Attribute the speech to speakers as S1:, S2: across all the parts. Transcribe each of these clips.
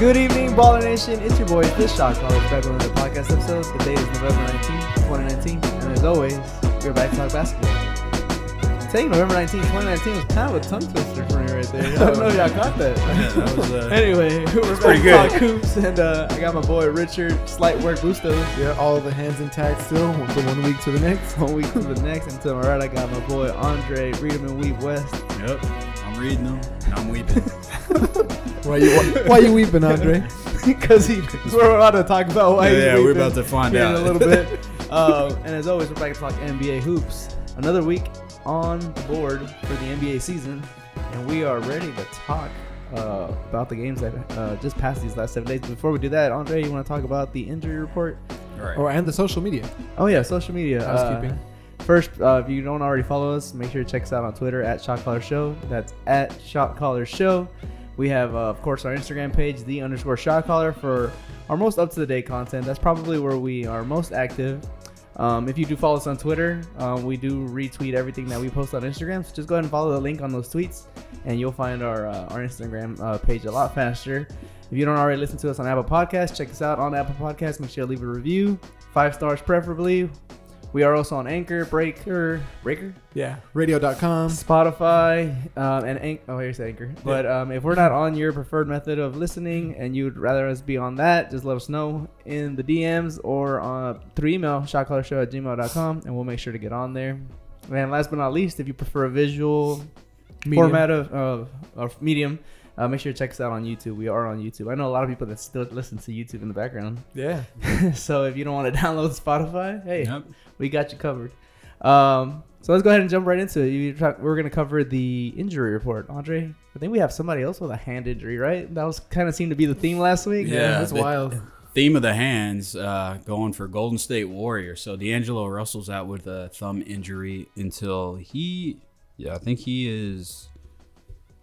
S1: Good evening, Baller Nation. It's your boy, Fish Shot Caller, back on another podcast episode. The date is November 19th, 2019. And as always, we're back to talk basketball. Saying November 19th, 2019 was kind of a tongue twister for me right there. I don't know if y'all caught that.
S2: Yeah, that was, uh,
S1: Anyway, we're back
S2: pretty
S1: to
S2: good.
S1: talk hoops, and uh, I got my boy Richard, Slight Work Bustos.
S3: Yeah, all the hands intact still from one week to the next.
S1: One week to the next, and to my right, I got my boy Andre, Read 'em and Weep West.
S2: Yep. I'm reading them and I'm weeping.
S3: Why you why, why you weeping, Andre?
S1: Because we're about to talk about why
S2: yeah,
S1: he's
S2: yeah, we're
S1: weeping.
S2: about to find
S1: in
S2: out
S1: a little bit. Um, and as always, we're back to talk NBA hoops. Another week on the board for the NBA season, and we are ready to talk uh, about the games that uh, just passed these last seven days. Before we do that, Andre, you want to talk about the injury report?
S2: All right.
S3: Oh, and the social media.
S1: Oh yeah, social media.
S3: Housekeeping.
S1: Uh, first, uh, if you don't already follow us, make sure to check us out on Twitter at Shot Caller Show. That's at Shot Caller Show. We have, uh, of course, our Instagram page, the underscore Shot Caller, for our most up to the date content. That's probably where we are most active. Um, if you do follow us on Twitter, um, we do retweet everything that we post on Instagram. So just go ahead and follow the link on those tweets, and you'll find our uh, our Instagram uh, page a lot faster. If you don't already listen to us on Apple Podcasts, check us out on Apple Podcasts. Make sure to leave a review, five stars preferably. We are also on Anchor, Breaker, Breaker,
S3: Yeah. Radio.com.
S1: Spotify, um, and Anch- oh here's Anchor. But um, if we're not on your preferred method of listening and you'd rather us be on that, just let us know in the DMs or uh, through email, shotcallershow at gmail.com, and we'll make sure to get on there. And last but not least, if you prefer a visual
S3: Medium.
S1: format of, of, of medium, uh, make sure to check us out on YouTube. We are on YouTube. I know a lot of people that still listen to YouTube in the background.
S3: Yeah.
S1: so if you don't want to download Spotify, hey,
S2: Yep.
S1: we got you covered. Um, so let's go ahead and jump right into it. You talk, we're going to cover the injury report. Andre, I think we have somebody else with a hand injury, right? That was kind of seemed to be the theme last week.
S2: Yeah,
S3: that's
S2: the-
S3: wild.
S2: Theme of the hands uh, going for Golden State Warriors. So D'Angelo Russell's out with a thumb injury until he, yeah, I think he is.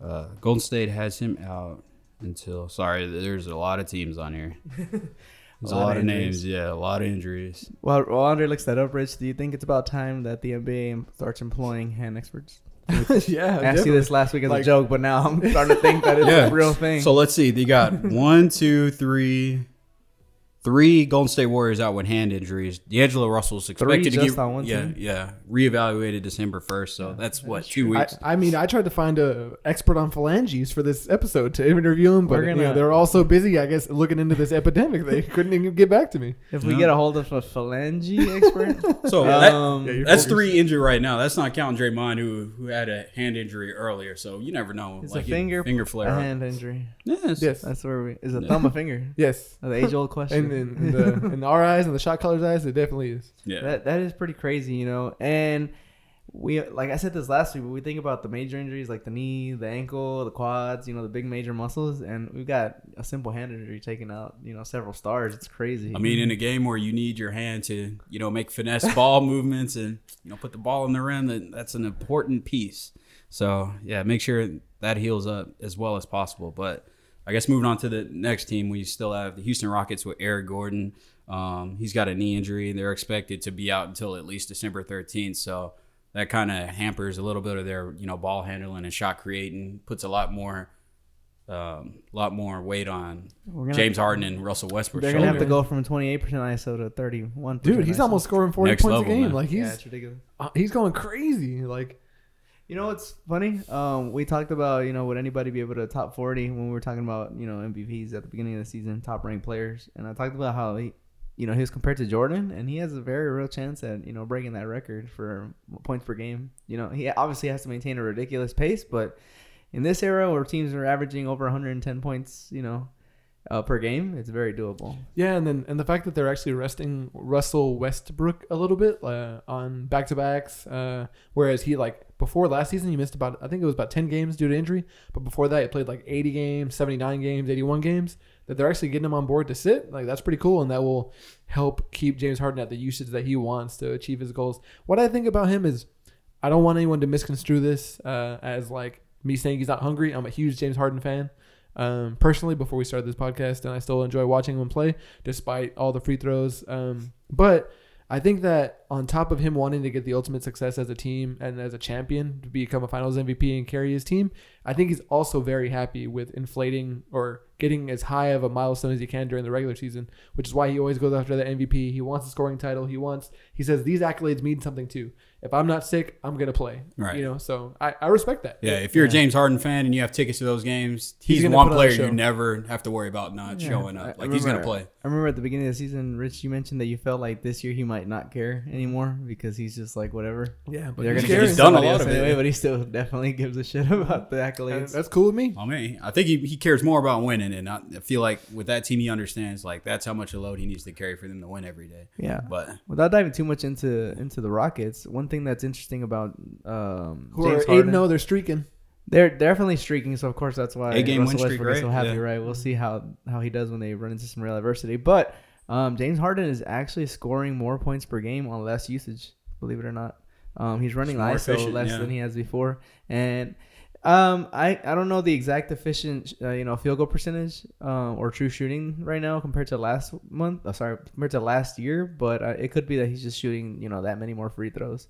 S2: Uh, Golden State has him out until. Sorry, there's a lot of teams on here. There's a,
S1: lot
S2: lot,
S1: of
S2: of
S1: injuries.
S2: names. Yeah, a lot of injuries.
S1: Well, while Andre looks that up, Rich, do you think it's about time that the NBA starts employing hand experts?
S3: yeah.
S1: I asked you this last week as a joke, but now I'm starting to think that it's
S2: Yeah.
S1: a real thing.
S2: So let's see. They got one, two, three, three Golden State Warriors out with hand injuries. D'Angelo Russell's expected to
S1: just
S2: get
S1: on one
S2: yeah,
S1: team?
S2: yeah, reevaluated December first. So that's what two weeks.
S3: I mean, I tried to find a expert on phalanges for this episode to interview him, but
S1: We're
S3: you know, they were all so busy, I guess, looking into this epidemic, they couldn't even get back to me.
S1: if we
S2: No.
S1: get a hold of a phalange expert,
S2: So that-
S1: um,
S3: Yeah,
S2: that's
S3: focused.
S2: three injured right now. That's not counting Draymond who who had a hand injury earlier. So you never know.
S1: it's
S2: like
S1: a finger,
S2: finger
S1: a
S2: flare. up.
S1: hand injury.
S2: Yes.
S3: Yes.
S1: That's where we is a thumb a finger.
S3: Yes.
S1: The age old question.
S3: And in, in, the, in our eyes and the shot caller's eyes, it definitely is.
S2: Yeah.
S1: That that is pretty crazy, you know. And we like I said this last week, but we think about the major injuries like the knee, the ankle, the quads, you know, the big major muscles, and we've got a simple hand injury taking out, you know, several stars. It's crazy.
S2: I mean, in a game where you need your hand to, you know, make finesse ball movements and you know put the ball in the rim, that that's an important piece. So yeah, make sure that heals up as well as possible. But I guess moving on to the next team, we still have the Houston Rockets with Eric Gordon. Um, he's got a knee injury. And they're expected to be out until at least December 13th. So that kind of hampers a little bit of their, you know, ball handling and shot creating. Puts a lot more, um, lot more weight on
S1: gonna
S2: James Harden and Russell Westbrook.
S1: They're gonna have to go from 28% ISO to 31.
S3: Dude, he's almost scoring 40
S2: Next
S3: points
S2: level,
S3: a game.
S2: man.
S3: Like, he's
S1: yeah, it's ridiculous.
S3: uh, he's going crazy. Like,
S1: You know what's funny? Um, we talked about you know would anybody be able to top 40 when we were talking about you know MVPs at the beginning of the season, top ranked players, and I talked about how he, you know, he was compared to Jordan, and he has a very real chance at you know breaking that record for points per game. You know, he obviously has to maintain a ridiculous pace, but in this era where teams are averaging over 110 points, you know, uh, per game, it's very doable.
S3: Yeah, and then and the fact that they're actually resting Russell Westbrook a little bit uh, on back to backs, uh, whereas he like before last season he missed about I think it was about ten games due to injury, but before that he played like eighty games, seventy nine games, eighty one games. That they're actually getting him on board to sit, like that's pretty cool, and that will help keep James Harden at the usage that he wants to achieve his goals. What I think about him is, I don't want anyone to misconstrue this uh, as like me saying he's not hungry. I'm a huge James Harden fan. Um, personally, before we started this podcast, and I still enjoy watching him play despite all the free throws. Um, but I think that on top of him wanting to get the ultimate success as a team and as a champion to become a Finals MVP and carry his team, I think he's also very happy with inflating or getting as high of a milestone as he can during the regular season, which is why he always goes after the MVP. He wants a scoring title. He wants. He says these accolades mean something too. If I'm not sick, I'm gonna play.
S2: Right.
S3: You know. So I, I respect that.
S2: Yeah, if you're a James Harden fan and you have tickets to those games,
S3: He's
S2: he's, one
S3: put on
S2: player you never have to worry about not
S1: Yeah.
S2: showing
S1: I-
S2: up.
S1: I
S2: Like he's gonna play.
S1: I remember at the beginning of the season, Rich, you mentioned that you felt like this year he might not care anymore because he's just like whatever.
S3: Yeah, but
S1: They're
S3: he's
S1: gonna
S3: carrying
S1: give
S2: done a
S1: somebody
S2: lot
S1: else
S2: of it.
S1: but he still definitely gives a shit about the
S3: And
S1: accolades.
S3: that's cool with me.
S2: I mean, I think he, he cares more about winning, and I I feel like with that team, he understands like that's how much a load he needs to carry for them to win every day.
S1: yeah.
S2: But
S1: Without diving too much into into the Rockets, one thing that's interesting about um,
S3: Who
S1: James
S3: are eight
S1: Harden,
S3: zero? They're streaking.
S1: they're definitely streaking. So of course that's why
S2: Eight-game
S1: Russell
S2: win streak,
S1: Westbrook is so
S2: right?
S1: happy,
S2: Yeah.
S1: right? We'll see how how he does when they run into some real adversity. But um, James Harden is actually scoring more points per game on less usage. Believe it or not, um, he's running
S2: He's more
S1: ISO
S2: efficient,
S1: less
S2: yeah.
S1: than he has before, and um, I, I don't know the exact efficient uh, you know field goal percentage um, or true shooting right now compared to last month. Oh, sorry, compared to last year, but uh, it could be that he's just shooting you know that many more free throws.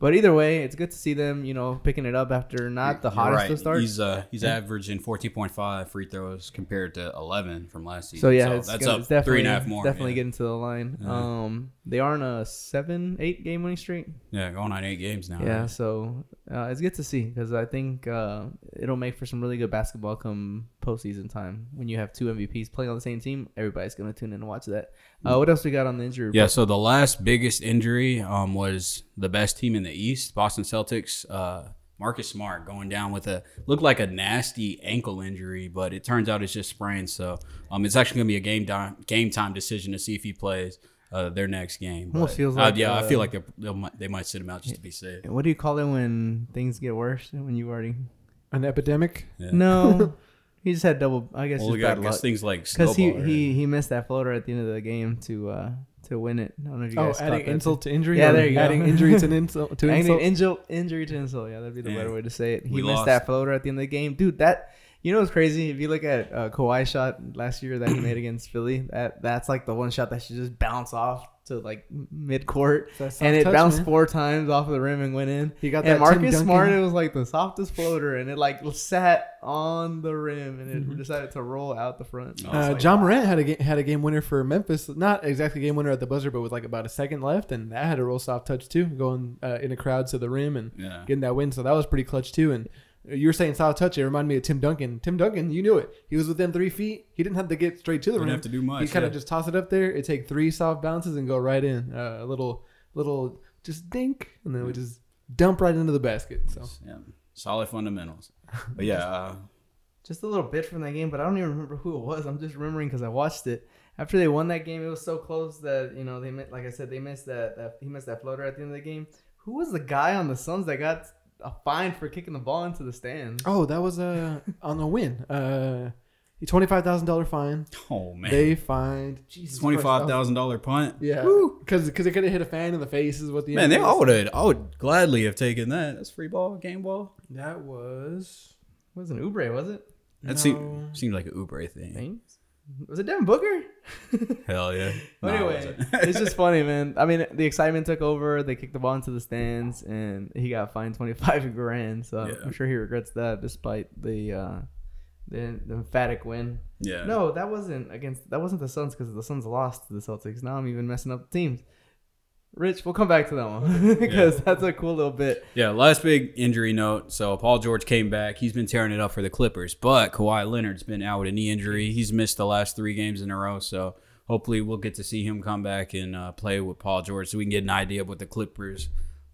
S1: But either way, it's good to see them you know picking it up after not the hottest
S2: right.
S1: of starts.
S2: He's uh he's
S1: Yeah.
S2: averaging fourteen point five free throws compared to eleven from last season.
S1: So yeah, it's,
S2: that's
S1: gonna,
S2: up
S1: it's
S2: three and a half more.
S1: definitely
S2: yeah.
S1: getting to the line.
S2: Yeah.
S1: Um, they are on a seven, eight game winning streak.
S2: yeah, going on eight games now.
S1: Yeah,
S2: right?
S1: so uh, it's good to see because I think uh, it'll make for some really good basketball come postseason time. When you have two MVPs playing on the same team, everybody's gonna tune in and watch that. Uh, what else we got on the injury?
S2: Yeah,
S1: report?
S2: so the last biggest injury um, was the best team in the East, Boston Celtics. Uh, Marcus Smart going down with a looked like a nasty ankle injury, but it turns out it's just sprained. So um, it's actually gonna be a game time game time decision to see if he plays uh, their next game.
S1: Almost
S2: But,
S1: feels
S2: uh,
S1: like,
S2: yeah, I
S1: uh,
S2: feel like they'll, they'll, they might sit him out just to be safe.
S1: What do you call it when things get worse? When you already
S3: An epidemic.
S2: Yeah.
S1: no, he just had double. I guess
S2: well, we
S1: just
S2: got
S1: bad
S2: I guess
S1: luck
S2: things like
S1: because he,
S2: snowball,
S1: he he missed that floater at the end of the game to uh to win it. I don't know if you
S3: Oh,
S1: guys caught
S3: adding
S1: that.
S3: insult to injury.
S1: Yeah, there you go.
S3: Adding injury to an insult. To
S1: Adding
S3: insult.
S1: injury, injury to insult. Yeah, that'd be the
S2: Yeah.
S1: better way to say it. He
S2: We
S1: missed
S2: lost.
S1: that floater at the end of the game, dude. That you know what's crazy? If you look at uh, Kawhi shot last year that he made against Philly, that that's like the one shot that should just bounce off to like mid court, and it
S3: touch,
S1: bounced
S3: man.
S1: four times off of the rim and went in.
S3: He got that
S1: And
S3: Tim
S1: Marcus Smart, it was like the softest floater, and it like sat on the rim, and it
S3: Mhm.
S1: decided to roll out the front.
S2: Oh,
S1: I was
S3: Uh,
S1: like, Ja.
S3: Morant had a ga- had a game winner for Memphis. Not exactly game winner at the buzzer, but with like about a second left, and that had a real soft touch too, going uh, in a crowd to the rim and
S2: yeah.
S3: getting that win. So that was pretty clutch too. And you were saying soft touch. It reminded me of Tim Duncan. Tim Duncan, you knew it. He was within three feet. He didn't have to get straight to the
S2: Didn't
S3: rim.
S2: have to do much.
S3: he kind of
S2: yeah.
S3: just toss it up there. It take three soft bounces and go right in. Uh, a little little just dink, and then we just dump right into the basket. So
S2: yeah, solid fundamentals. But yeah, uh,
S1: just a little bit from that game, but I don't even remember who it was. I'm just remembering because I watched it. After they won that game, it was so close that you know they mi- like I said they missed that, that he missed that floater at the end of the game. Who was the guy on the Suns that got a fine for kicking the ball into the stands.
S3: oh, that was uh, on a win. Uh, twenty five thousand dollar fine.
S2: oh man,
S3: They fined Jesus
S2: twenty
S3: Christ,
S2: five
S3: that was-
S2: thousand dollar punt.
S3: Yeah, because because it could have hit a fan in the face is what the
S2: Man, they,
S3: end
S2: I
S3: was.
S2: would have, I would gladly have taken that. That's free ball, game ball.
S3: That was
S1: It wasn't Oubre, was it?
S2: That
S3: no.
S2: seemed seemed like an Oubre thing.
S1: Thanks. Was it Devin Booker?
S2: Hell yeah. It
S1: anyway,
S2: wasn't.
S1: it's just funny, man. I mean, the excitement took over. They kicked the ball into the stands, and he got fined twenty five grand. So
S2: Yeah.
S1: I'm sure he regrets that, despite the uh, the, the emphatic win.
S2: yeah.
S1: No, that wasn't against. That wasn't the Suns because the Suns lost to the Celtics. Now I'm even messing up the teams. Rich, we'll come back to that one because that's a cool little bit.
S2: Yeah, last big injury note. So Paul George came back. He's been tearing it up for the Clippers, but Kawhi Leonard's been out with a knee injury. He's missed the last three games in a row. So hopefully we'll get to see him come back and uh, play with Paul George, so we can get an idea of what the Clippers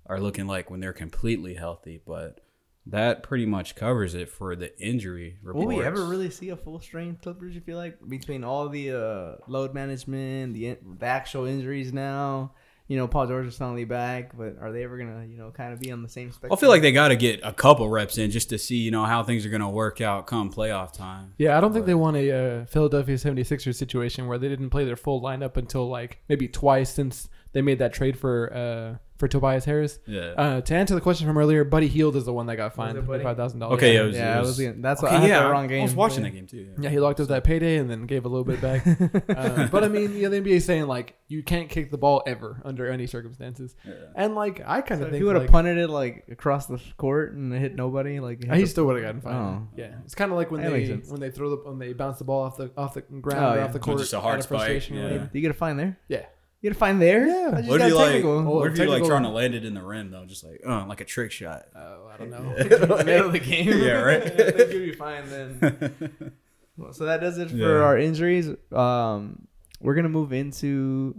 S2: are looking like when they're completely healthy. But that pretty much covers it for the injury
S1: report.
S2: Will
S1: we ever really see a full strength Clippers? You feel like between all the uh, load management, the in- the actual injuries now. You know, Paul George is finally back, but are they ever gonna, you know, kind of be on the same spectrum?
S2: I feel like they got to get a couple reps in just to see, you know, how things are going to work out come playoff time.
S3: Yeah, I don't think they want a uh, Philadelphia 76ers situation where they didn't play their full lineup until like maybe twice since they made that trade for uh for Tobias Harris.
S2: Yeah.
S3: Uh, to answer the question from earlier, Buddy Hield is the one that got fined
S1: Buddy?
S3: twenty five thousand dollars.
S2: Okay, yeah, it was-
S1: yeah,
S2: it
S1: was.
S2: was-
S1: that's
S2: okay,
S1: what I
S2: yeah,
S1: the wrong game.
S2: I was watching
S1: yeah.
S2: that game too.
S3: Yeah, he locked up that payday and then gave a little bit back. uh, but I mean, yeah, the NBA is saying like you can't kick the ball ever under any circumstances,
S2: Yeah.
S3: and like I kind
S1: So
S3: of
S1: if
S3: think
S1: he would have
S3: like,
S1: punted it like across the court and hit nobody, like
S3: Uh, he still would have gotten fined.
S1: Oh.
S3: Yeah, it's kind of like when
S1: That
S3: they when they throw the when they bounce the ball off the off the ground
S1: Oh,
S3: or
S1: yeah.
S3: off the court,
S2: just a hard
S3: out
S2: spike, yeah.
S3: whatever.
S1: Do you get a fine there?
S3: Yeah,
S1: You get a fine there?
S3: Yeah.
S1: I just
S2: What
S1: got
S2: if you like?
S3: Oh,
S2: What if you like trying to land it in the rim though, just like uh, like a trick shot?
S3: Oh, I don't know.
S1: middle of the game.
S2: Yeah, right.
S1: I think you'll be fine then. Well, so that does it for
S2: Yeah.
S1: our injuries. Um, we're gonna move into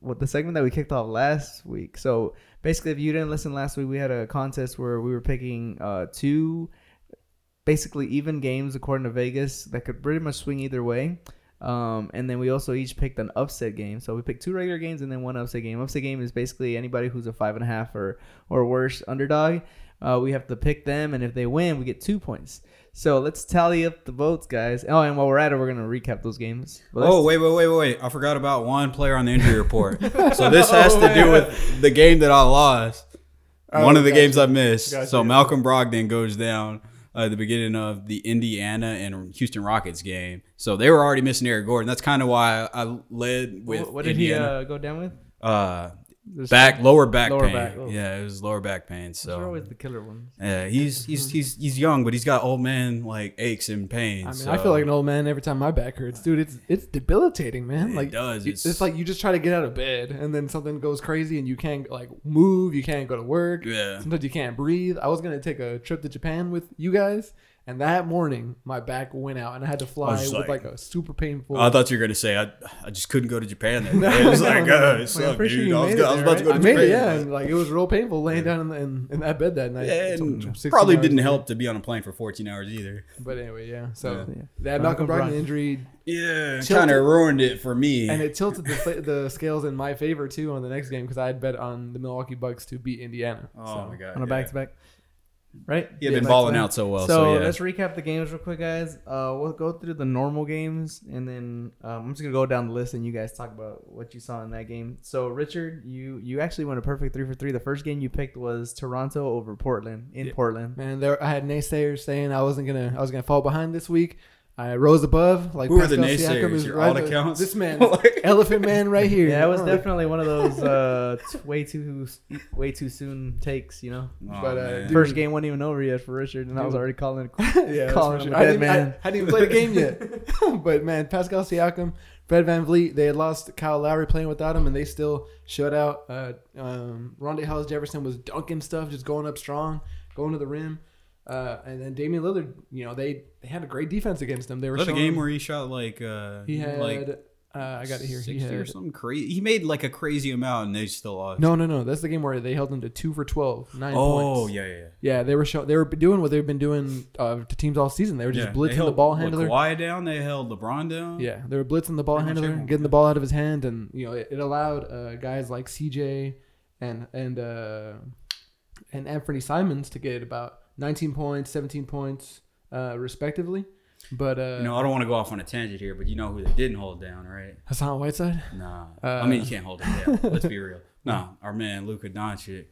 S1: what the segment that we kicked off last week. So basically, if you didn't listen last week, we had a contest where we were picking uh, two basically even games according to Vegas that could pretty much swing either way. Um, and then we also each picked an upset game. So we picked two regular games and then one upset game. Upset game is basically anybody who's a five and a half or or worse underdog. Uh, we have to pick them, and if they win, we get two points. So let's tally up the votes, guys. Oh, and while we're at it, we're gonna recap those games.
S2: Oh wait, wait, wait, wait! I forgot about one player on the injury report. so this has to do with the game that I lost.
S3: Oh,
S2: one of the games I missed. So Malcolm Brogdon goes down uh, the beginning of the Indiana and Houston Rockets game. So they were already missing Eric Gordon. That's kind of why I led with
S1: what, what did
S2: Indiana.
S1: he uh, go down with?
S2: uh,
S1: There's-
S2: back lower back
S1: Lower
S2: pain.
S1: back, oh.
S2: Yeah, it was lower back pain. So
S1: always the killer ones.
S2: yeah, he's he's he's he's young, but he's got old man like aches and pains.
S3: I mean,
S2: so.
S3: I feel like an old man every time my back hurts, dude. It's it's debilitating, man.
S2: It
S3: like
S2: does. It's-
S3: It's, like you just try to get out of bed, and then something goes crazy, and you can't like move. You can't go to work.
S2: Yeah.
S3: Sometimes you can't breathe. I was gonna take a trip to Japan with you guys, and that morning my back went out, and I had to fly with
S2: like-
S3: like, a super painful.
S2: I thought you were gonna say I, I just couldn't go to Japan. That day. It was like,
S3: no, no.
S2: uh, it
S1: I'm
S2: sucked,
S1: pretty sure
S2: I was,
S1: made
S2: go- I was
S1: there,
S2: about to go
S3: I
S2: to
S3: made it,
S2: Japan.
S3: yeah, and like it was real painful laying down in, the, in, in that bed that night.
S2: Yeah, and probably didn't help to be on a plane for 14 hours either.
S3: But anyway, yeah. So
S1: Yeah.
S3: that Malcolm
S1: Malcolm
S3: Brogdon
S1: Brogdon.
S3: injury
S2: Yeah, kind of ruined it for me.
S3: and it tilted the, the scales in my favor too on the next game because I had bet on the Milwaukee Bucks to beat Indiana.
S2: oh
S3: so.
S2: my god,
S1: On a back to back. Right?
S2: He had
S3: Yeah,
S2: been
S3: back-to-back.
S2: balling out so well.
S1: so
S2: So, yeah.
S1: let's recap the games real quick, guys. Uh, we'll go through the normal games, and then um, I'm just gonna go down the list, and you guys talk about what you saw in that game. So, Richard, you you actually went a perfect three for three. The first game you picked was Toronto over Portland in
S3: Yeah.
S1: Portland.
S3: Man, there I had naysayers saying I wasn't gonna I was gonna fall behind this week. I rose above. Like
S2: Who are the
S3: Pascal Siakam
S2: naysayers?
S3: is
S2: Your
S3: right
S2: alt accounts?
S3: This man,
S2: Like-
S3: Elephant Man, right here.
S1: Yeah, it was
S3: Oh,
S1: definitely one of those uh, t- way too way too soon takes. You know,
S2: Oh,
S3: but, uh, dude,
S1: first game wasn't even over yet for Richard, and I was already calling
S3: yeah,
S1: calling him a
S3: sure. I
S1: dead
S3: didn't,
S1: man.
S3: I, hadn't even played a game yet. but man, Pascal Siakam, Fred VanVleet, they had lost Kyle Lowry playing without him, and they still shut out. Uh, um, Rondae Hollis Jefferson was dunking stuff, just going up strong, going to the rim. Uh, and then Damian Lillard, you know, they, they had a great defense against him. They were
S2: was that the
S3: showing-
S2: game where he shot like uh,
S3: he had.
S2: like
S3: uh, I got it here. He
S2: 60 or
S3: had.
S2: something crazy. He made like a crazy amount, and they still lost.
S3: No, no, no. That's the game where they held him to two for 12, nine
S2: Oh
S3: points.
S2: yeah, yeah. yeah.
S3: Yeah, they were show, They were doing what they've been doing uh, to teams all season. They were just
S2: Yeah,
S3: blitzing the ball handler.
S2: Kawhi down. They held LeBron down.
S3: Yeah, they were blitzing the ball handler, getting the ball out of his hand, and you know it, it allowed uh, guys like CJ and and uh, and Anthony Simons to get about 19 points, 17 points, uh, respectively. But uh,
S2: You know, I don't want to go off on a tangent here, but you know who they didn't hold down, right?
S3: Hassan Whiteside.
S2: Nah,
S3: Uh,
S2: I mean you can't hold him down. Let's be real. Nah, our man Luka Doncic.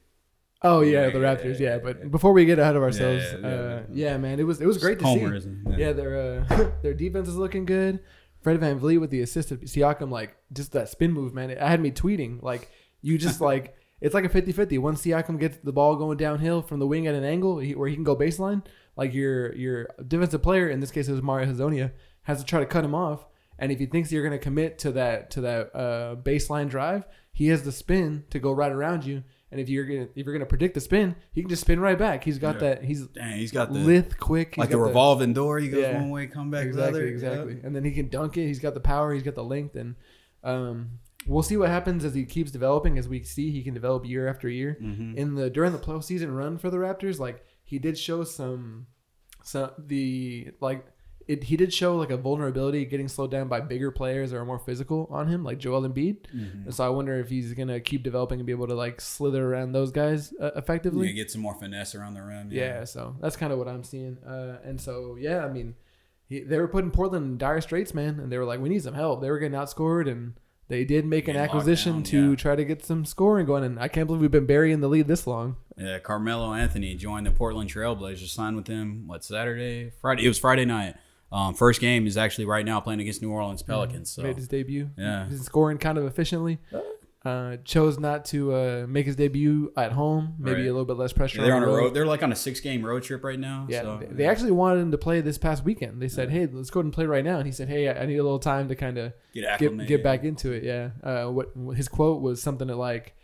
S3: Oh yeah,
S2: Yeah,
S3: the Raptors.
S2: yeah,
S3: Yeah,
S2: yeah,
S3: but before we get ahead of ourselves, uh,
S2: yeah.
S3: man, it was it was great to see.
S2: Homerism.
S3: Yeah, their uh, their defense is looking good. Fred VanVleet with the assist of Siakam, like just that spin move, man. It had me tweeting. Like you just like it's like a 50-50. Once Siakam gets the ball going downhill from the wing at an angle he, where he can go baseline, like your your defensive player, in this case it was Mario Hezonja, has to try to cut him off. And if he thinks you're gonna commit to that to that uh, baseline drive, he has the spin to go right around you. And if you're gonna if you're gonna predict the spin, he can just spin right back. He's got
S2: Yeah.
S3: that. He's
S2: Dang, he's got the
S3: lith quick.
S2: Like the
S3: got
S2: revolving door. He goes
S3: Yeah.
S2: one way, come back
S3: exactly,
S2: the other.
S3: exactly. And then he can dunk it. He's got the power. He's got the length, and um, we'll see what happens as he keeps developing. As we see, he can develop year after year.
S2: hmm
S3: In the during the postseason run for the Raptors, like he did show some, some the like. It, he did show like a vulnerability getting slowed down by bigger players that are more physical on him, like Joel Embiid.
S2: hmm
S3: And so I wonder if he's gonna keep developing and be able to like slither around those guys uh, effectively.
S2: Yeah, get some more finesse around the rim.
S3: Yeah, so that's kind of what I'm seeing. Uh, and so yeah, I mean, he, they were putting Portland in dire straits, man, and they were like, we need some help. They were getting outscored, and they did make an
S2: In
S3: acquisition
S2: lockdown,
S3: to
S2: yeah.
S3: try to get some scoring going, and I can't believe we've been burying the lead this long.
S2: Yeah, Carmelo Anthony joined the Portland Trailblazers. Signed with them. What Saturday? Friday. It was Friday night. Um, first game is actually right now playing against New Orleans Pelicans. So
S3: Made his debut.
S2: Yeah.
S3: He's scoring kind of efficiently. Uh, chose not to uh, make his debut at home. Maybe
S2: Right.
S3: a little bit less pressure.
S2: they're on
S3: the
S2: a road. They're like on a six game road trip right now.
S3: Yeah,
S2: so,
S3: they, they actually wanted him to play this past weekend. They said, "Hey, let's go ahead and play right now." And he said, "Hey, I I need a little time to kind of
S2: get
S3: get get back into it." Yeah. Uh, what his quote was something that like,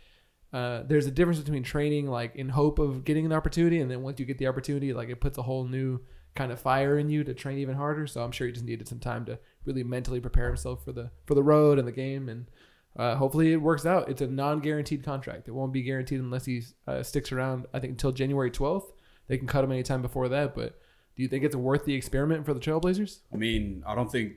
S3: uh, "There's a difference between training like in hope of getting an opportunity, and then once you get the opportunity, like it puts a whole new kind of fire in you to train even harder." So I'm sure he just needed some time to really mentally prepare himself for the for the road and the game, and uh, hopefully it works out. It's a non-guaranteed contract. It won't be guaranteed unless he uh, sticks around. I think until January 12th. They can cut him anytime before that, but. Do you think it's worth the experiment for the Trailblazers?
S2: I mean, I don't think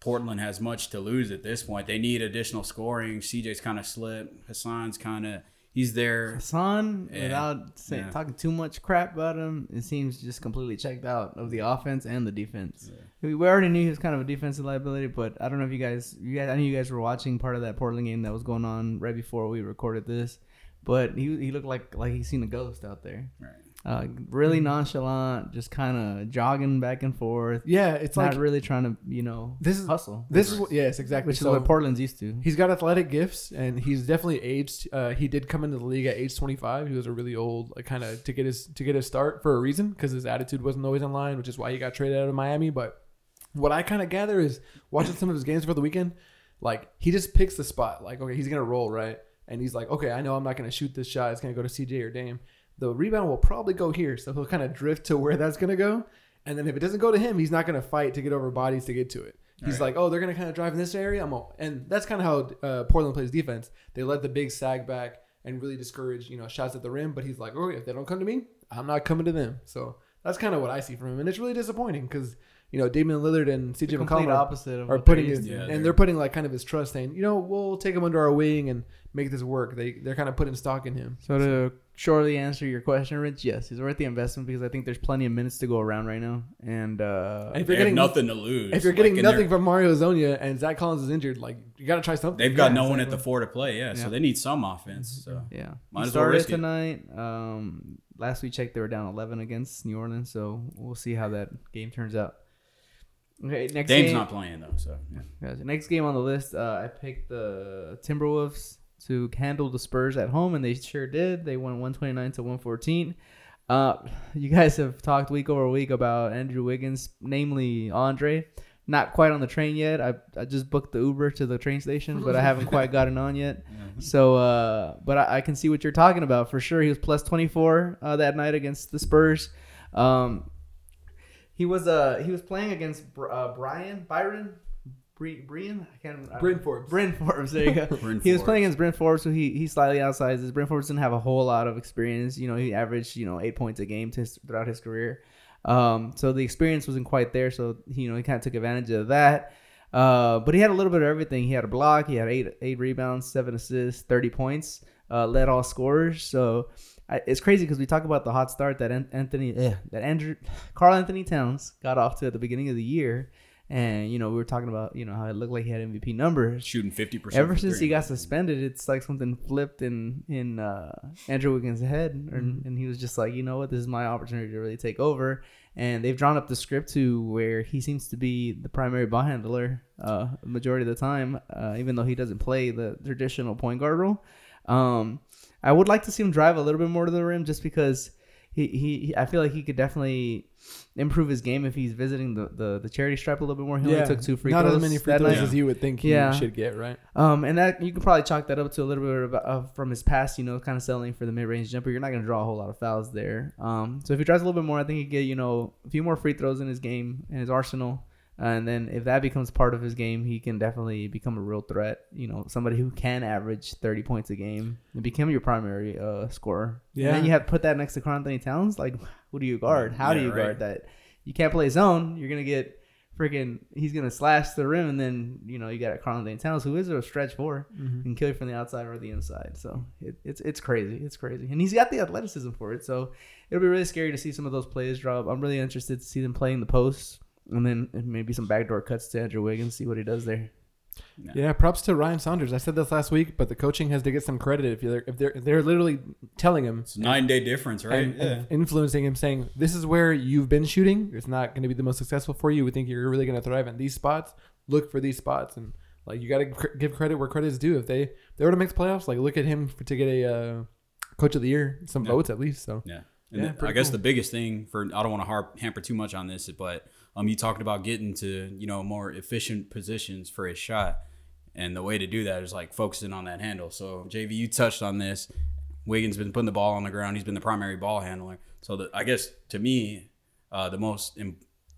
S2: Portland has much to lose at this point. They need additional scoring. CJ's kind of slipped. Hassan's kind of he's there.
S1: Hassan,
S2: Yeah.
S1: without say,
S2: Yeah.
S1: talking too much crap about him, it seems just completely checked out of the offense and the defense. We we already knew he was kind of a defensive liability, but I don't know if you guys, you guys, I know you guys were watching part of that Portland game that was going on right before we recorded this, but he he looked like like he's seen a ghost out there.
S2: Right.
S1: Uh, really nonchalant, just kind of jogging back and forth.
S3: Yeah, it's
S1: not
S3: like
S1: really trying to, you know,
S3: This is-
S1: hustle.
S3: this is what, yes, exactly.
S1: which is
S3: So
S1: what Portland's used to.
S3: he's got athletic gifts, and he's definitely aged. Uh, he did come into the league at age 25. He was a really old, like, kind of to get his to get his start for a reason because his attitude wasn't always in line, which is why he got traded out of Miami. But what I kind of gather is watching some of his games for the weekend, like he just picks the spot. Like, okay, he's gonna roll right, and he's like, okay, I know I'm not gonna shoot this shot. It's gonna go to CJ or Dame. The rebound will probably go here, so he'll kind of drift to where that's gonna go. And then if it doesn't go to him, he's not gonna fight to get over bodies to get to it. He's
S2: Right.
S3: like, oh, they're gonna kind of drive in this area. I'm all, and that's kind of how uh, Portland plays defense. They let the big sag back and really discourage you know shots at the rim. But he's like, oh, if they don't come to me, I'm not coming to them. So that's kind of what I see from him, and it's really disappointing because you know Damian Lillard and CJ McCollum are,
S1: opposite of
S3: are
S1: they're
S3: putting
S1: used
S3: his.
S2: Yeah,
S3: and
S2: they're-
S3: they're putting like kind of his trust, saying, you know, we'll take him under our wing and make this work. They they're kind of putting stock in him.
S1: So to shortly answer your question, Rich, yes, he's worth the investment because I think there's plenty of minutes to go around right now, and uh,
S3: if
S2: They
S3: you're getting
S2: nothing to lose.
S3: if you're getting
S2: and they're-
S3: nothing from Mario Hezonja and Zach Collins is injured, like you got to try something.
S2: they've got
S1: Yeah,
S2: no one at the four to play. Yeah,
S1: Yeah.
S2: so they need some offense. So
S1: yeah,
S2: Might
S1: he
S2: as well
S1: started
S2: risk it.
S1: tonight. Um, last we checked, they were down 11 against New Orleans, so we'll see how that game turns out. Okay, next
S2: Dame's
S1: game.
S2: not playing though. So yeah.
S1: Gotcha. Next game on the list, uh, I picked the Timberwolves to handle the Spurs at home, and they sure did. They won 129 to 114. Uh, you guys have talked week over week about Andrew Wiggins, namely Andre. Not quite on the train yet. I, I just booked the Uber to the train station, but I haven't quite gotten on yet. So, uh, but I, I can see what you're talking about for sure. He was plus 24 uh, that night against the Spurs. Um, he was uh he was playing against Br- uh, Brian Byron Bre- Brian? I can't I-
S3: Bryn Forbes.
S1: Bryn Forbes there you go.
S2: Bryn
S1: he was playing against Bryn Forbes so he he slightly outsizes. Bryn Forbes didn't have a whole lot of experience. You know he averaged you know eight points a game to his, throughout his career. Um so the experience wasn't quite there so you know he kind of took advantage of that. Uh but he had a little bit of everything. He had a block he had eight eight rebounds seven assists 30 points uh led all scorers. So I, it's crazy because we talk about the hot start that Anthony, eh, that Andrew, Karl Anthony Towns got off to at the beginning of the year, and you know we were talking about you know how it looked like he had MVP numbers.
S2: shooting fifty percent.
S1: Ever since he got suspended, it's like something flipped in in uh, Andrew Wiggins' head, and, and he was just like, you know what, this is my opportunity to really take over. And they've drawn up the script to where he seems to be the primary ball handler uh, majority of the time, uh, even though he doesn't play the traditional point guard role. Um, I would like to see him drive a little bit more to the rim, just because he, he, I feel like he could definitely improve his game if he's visiting the, the, the charity stripe a little bit more. He only took two free
S3: Not
S1: throws.
S3: Not as many free throws
S1: night.
S3: as you would think he
S1: Yeah.
S3: should get, right?
S1: Um, and that you can probably chalk that up to a little bit of, of from his past, you know, kind of settling for the mid range jumper. You're not going to draw a whole lot of fouls there. Um, so if he tries a little bit more, I think he could get you know a few more free throws in his game in his arsenal. And then if that becomes part of his game, he can definitely become a real threat. You know, somebody who can average 30 points a game and become your primary uh, scorer. And
S3: Yeah.
S1: then you have to put that next to Karl Anthony Towns. Like, who do you guard? How do you
S2: right.
S1: guard that? You can't play zone. You're gonna get freaking. He's gonna slash the rim, and then you know you got Karl Anthony Towns, who is a stretch four, can kill you from the outside or the inside. So it, it's it's crazy. It's crazy, and he's got the athleticism for it. So it'll be really scary to see some of those plays drop. I'm really interested to see them playing the post, and then maybe some backdoor cuts to Andrew Wiggins, see what he does there.
S3: Yeah, props to Ryan Saunders. I said this last week, but the coaching has to get some credit if they're if they're if they're literally telling him
S2: It's a nine day difference, right?
S3: and, and influencing him, saying this is where you've been shooting. It's not going to be the most successful for you. We think you're really going to thrive in these spots. Look for these spots, and like you got to cr- give credit where credit is due. If they if they were to make the playoffs, like look at him for, to get a uh, coach of the year, some
S2: Yeah.
S3: votes at least. So
S2: Yeah. And
S3: Yeah,
S2: the- I guess
S3: cool.
S2: the biggest thing for I don't want to harp hamper too much on this, but um, you talked about getting to you know more efficient positions for his shot, and the way to do that is like focusing on that handle. So JV, you touched on this. Wiggins been putting the ball on the ground. He's been the primary ball handler. So the, I guess to me, uh, the most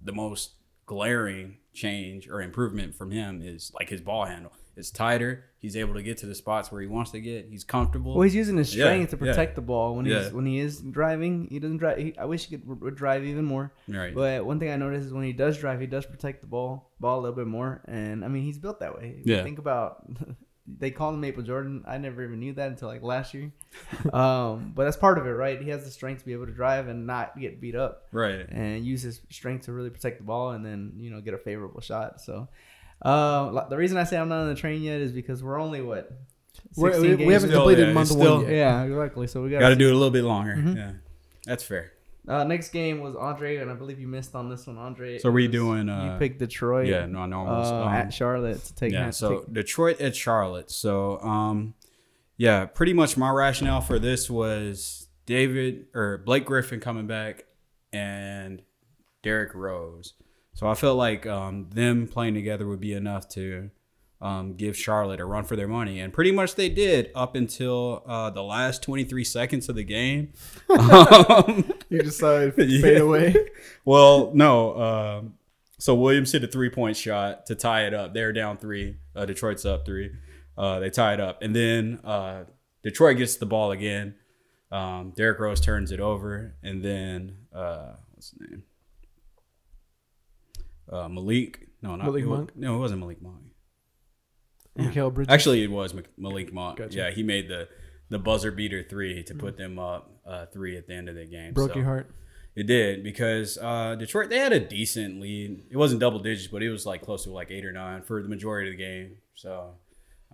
S2: the most glaring change or improvement from him is like his ball handle. It's tighter. He's able to get to the spots where he wants to get. He's comfortable.
S1: Well, he's using his
S2: Yeah,
S1: strength to
S2: yeah.
S1: protect the ball when he's
S2: Yeah.
S1: when he is driving. He doesn't drive. He, I wish he could r- drive even more.
S2: right.
S1: But one thing I noticed is when he does drive, he does protect the ball ball a little bit more. And I mean, he's built that way.
S2: Yeah.
S1: Think about they call him Maple Jordan. I never even knew that until like last year. um, but that's part of it, right? He has the strength to be able to drive and not get beat up,
S2: right.
S1: and use his strength to really protect the ball, and then you know get a favorable shot. So. Uh, the reason I say I'm not on the train yet is because we're only what
S3: We're,
S1: 16
S3: we, we haven't
S2: Still,
S3: completed
S2: yeah,
S3: month
S2: it's
S3: one
S2: still-
S1: yeah, exactly. So we got
S2: Got to do it a little bit longer.
S1: Mhm.
S2: Yeah, that's fair.
S1: Uh, next game was Andre, and I believe you missed on this one, Andre.
S2: So we
S1: was-
S2: doing?
S1: you
S2: Uh,
S1: picked Detroit.
S2: yeah, no, normal.
S1: uh,
S2: um,
S1: at Charlotte to take.
S2: yeah, so
S1: take-
S2: Detroit at Charlotte. So, um, yeah, pretty much my rationale for this was David or Blake Griffin coming back and Derrick Rose. So I felt like um, them playing together would be enough to um, give Charlotte a run for their money, and pretty much they did up until uh, the last 23 seconds of the game. um,
S3: You just saw it
S2: Yeah.
S3: fade away.
S2: well, no. Um, so Williams hit a three point shot to tie it up. They're down three. Uh, Detroit's up three. Uh, they tie it up, and then uh, Detroit gets the ball again. Um, Derrick Rose turns it over, and then uh, what's his name? Uh, Malik. No, not
S3: Malik
S2: it
S3: Monk?
S2: No, it wasn't Malik Monk.
S3: Mikael Bridges.
S2: Actually, it was Mc- Malik Monk.
S3: Gotcha.
S2: Yeah, he made the the buzzer beater three to put them up uh, three at the end of the game.
S3: broke
S2: So-
S3: your heart.
S2: it did because uh, Detroit they had a decent lead. It wasn't double digits, but it was like close to like eight or nine for the majority of the game. So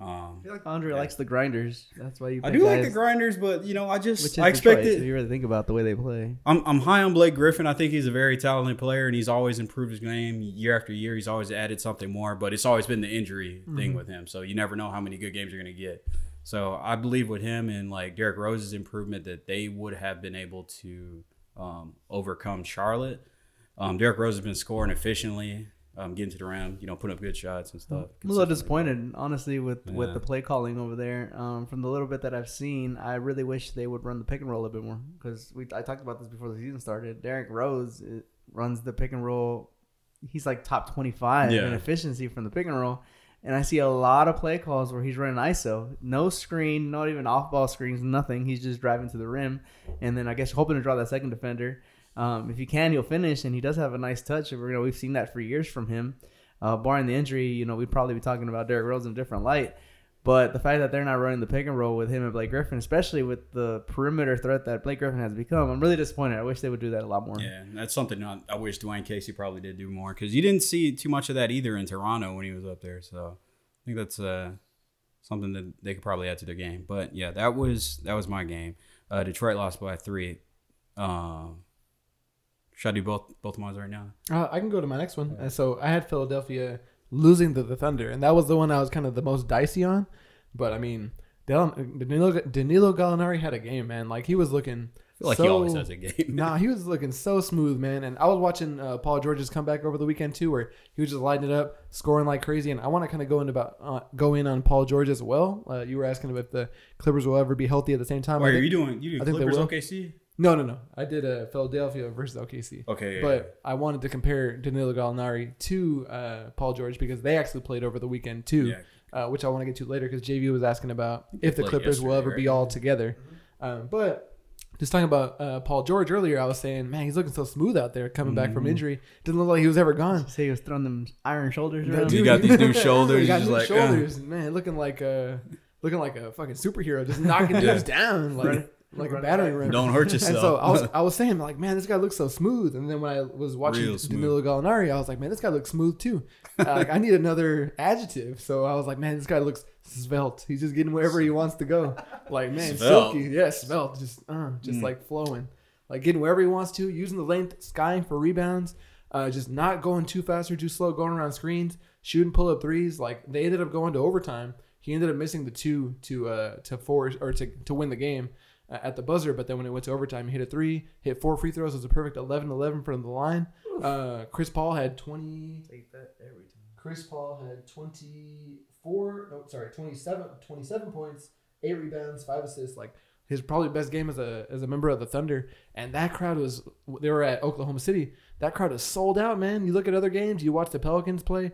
S2: um,
S1: I feel like Andre likes the grinders. That's why you.
S2: I
S1: pick
S2: do like the grinders, but you know I
S1: Which
S2: just
S1: is
S2: I
S1: Detroit,
S2: expected.
S1: so you really think about the way they play.
S2: I'm I'm high on Blake Griffin. I think he's a very talented player, and he's always improved his game year after year. He's always added something more, but it's always been the injury thing with him. So you never know how many good games you're gonna get. So I believe with him and like Derrick Rose's improvement that they would have been able to um, overcome Charlotte. Um, Derrick Rose has been scoring efficiently, um, getting to the rim, you know, putting up good shots and stuff.
S1: I'm a little disappointed, honestly, with with the play calling over there. Um, from the little bit that I've seen, I really wish they would run the pick and roll a bit more because we I talked about this before the season started. Derrick Rose uh, runs the pick and roll. He's like top 25 in efficiency from the pick and roll. And I see a lot of play calls where he's running ISO, no screen, not even off ball screens, nothing. He's just driving to the rim, and then I guess hoping to draw that second defender. Um, if he can, he'll finish, and he does have a nice touch. You know, we've seen that for years from him. Uh, barring the injury, you know, we'd probably be talking about Derrick Rose in a different light. But the fact that they're not running the pick and roll with him and Blake Griffin, especially with the perimeter threat that Blake Griffin has become, I'm really disappointed. I wish they would do that a lot more.
S2: Yeah, that's something I, I wish Dwane Casey probably did do more because you didn't see too much of that either in Toronto when he was up there. So I think that's uh, something that they could probably add to their game. But yeah, that was that was my game. Uh, Detroit lost by three. Um, should I do both both of mine right now?
S3: Uh, I can go to my next one. Uh, so I had Philadelphia losing to the Thunder, and that was the one I was kind of the most dicey on. But I mean, Danilo, Danilo Gallinari had a game, man. Like he was looking.
S2: Like
S3: so,
S2: he always has a game.
S3: nah, he was looking so smooth, man. And I was watching uh, Paul George's comeback over the weekend too, where he was just lighting it up, scoring like crazy. And I want to kind of go into about uh, go in on Paul George as well. Uh, you were asking if the Clippers will ever be healthy at the same time.
S2: Wait, are
S3: think-
S2: you doing you
S3: I
S2: do Clippers. OKC?
S3: No, no, no. I did a Philadelphia versus OKC.
S2: Okay, yeah,
S3: But I wanted to compare Danilo Gallinari to uh, Paul George because they actually played over the weekend too,
S2: yeah.
S3: uh, which I want to get to later because JV was asking about if the Clippers will
S2: yesterday,
S3: ever be all together. Um, but just talking about uh, Paul George earlier, I was saying, man, he's looking so smooth out there coming back from
S2: Mhm.
S3: injury. Didn't look like he was ever gone.
S1: Say he was throwing them iron shoulders
S3: Yeah,
S1: around.
S2: You got these new shoulders,
S3: he got new
S2: like, uh.
S3: shoulders, man, looking like a looking like a fucking superhero, just knocking
S2: Yeah.
S3: dudes down. Like,
S1: Run-
S3: like a
S1: battery
S3: battering
S1: back.
S3: ram.
S2: Don't hurt
S3: And
S2: yourself.
S3: so I was, I was saying like, man, this guy looks so smooth. And then when I was watching
S2: Real smooth.
S3: Danilo Gallinari, I was like, man, this guy looks smooth too. Uh, like I need another adjective. So I was like, man, this guy looks svelte. He's just getting wherever he wants to go. Like man,
S2: Svelte.
S3: silky, yeah, svelte, just uh, just
S2: Mm.
S3: like flowing, like getting wherever he wants to, using the length, skying for rebounds. Uh, just not going too fast or too slow, going around screens, shooting pull up threes. Like they ended up going to overtime. He ended up missing the two to uh to force or to to win the game at the buzzer. But then when it went to overtime, he hit a three, hit four free throws. It was a perfect 11-11 from the line. Uh, Chris Paul had twenty. Take that every time. Chris Paul had 24, no, sorry, 27, 27 points, eight rebounds, five assists. Like his probably best game as a as a member of the Thunder. And that crowd was they were at Oklahoma City. That crowd is sold out, man. You look at other games, you watch the Pelicans play,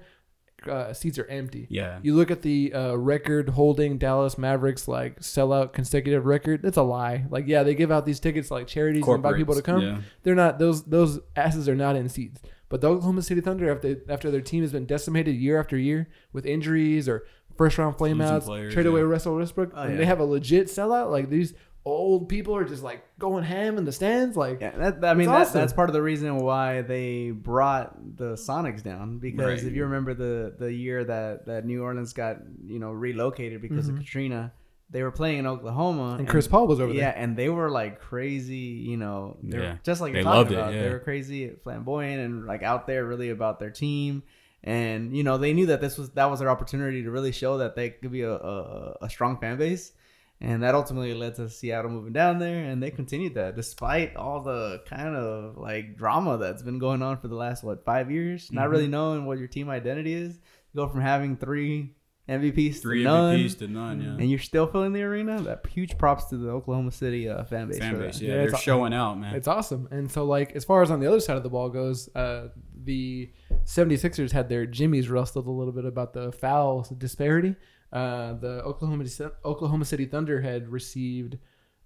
S3: uh, seats are empty.
S2: yeah.
S3: You look at the uh, record holding Dallas Mavericks like sellout consecutive record. That's a lie. Like yeah, they give out these tickets to, like charities and invite people to come
S2: yeah.
S3: they're not those those asses are not in seats. But the Oklahoma City Thunder, after after their team has been decimated year after year with injuries or first round flameouts,
S2: players,
S3: trade away
S2: yeah.
S3: Russell Westbrook,
S1: Oh,
S3: and they have a legit sellout. Like these old people are just like going ham in the stands. Like
S1: Yeah, that, I mean
S3: It's
S1: that,
S3: awesome.
S1: that's part of the reason why they brought the Sonics down because
S2: Right.
S1: if you remember the the year that that New Orleans got you know relocated because
S3: Mhm.
S1: of Katrina, they were playing in Oklahoma
S3: and Chris Paul was over
S1: yeah,
S3: there.
S1: Yeah, and they were like crazy, you know, they were
S2: Yeah.
S1: just like
S2: They
S1: you're talking
S2: loved it,
S1: about. They were crazy, flamboyant, and like out there really about their team. And you know, they knew that this was that was their opportunity to really show that they could be a, a, a strong fan base, and that ultimately led to Seattle moving down there, and they continued that despite all the kind of like drama that's been going on for the last what five years, not
S2: Mhm.
S1: really knowing what your team identity is. You go from having three MVPs
S2: Three
S1: to none,
S2: MVPs to none. Yeah.
S1: and you're still filling the arena. That huge props to the Oklahoma City uh, fan base.
S2: Fan base, yeah,
S3: Yeah,
S2: they're
S3: it's-
S2: showing out, man.
S3: It's awesome. And so, like, as far as on the other side of the ball goes, uh, the 76ers had their jimmies rustled a little bit about the foul disparity. Uh, the Oklahoma, Oklahoma City Thunder had received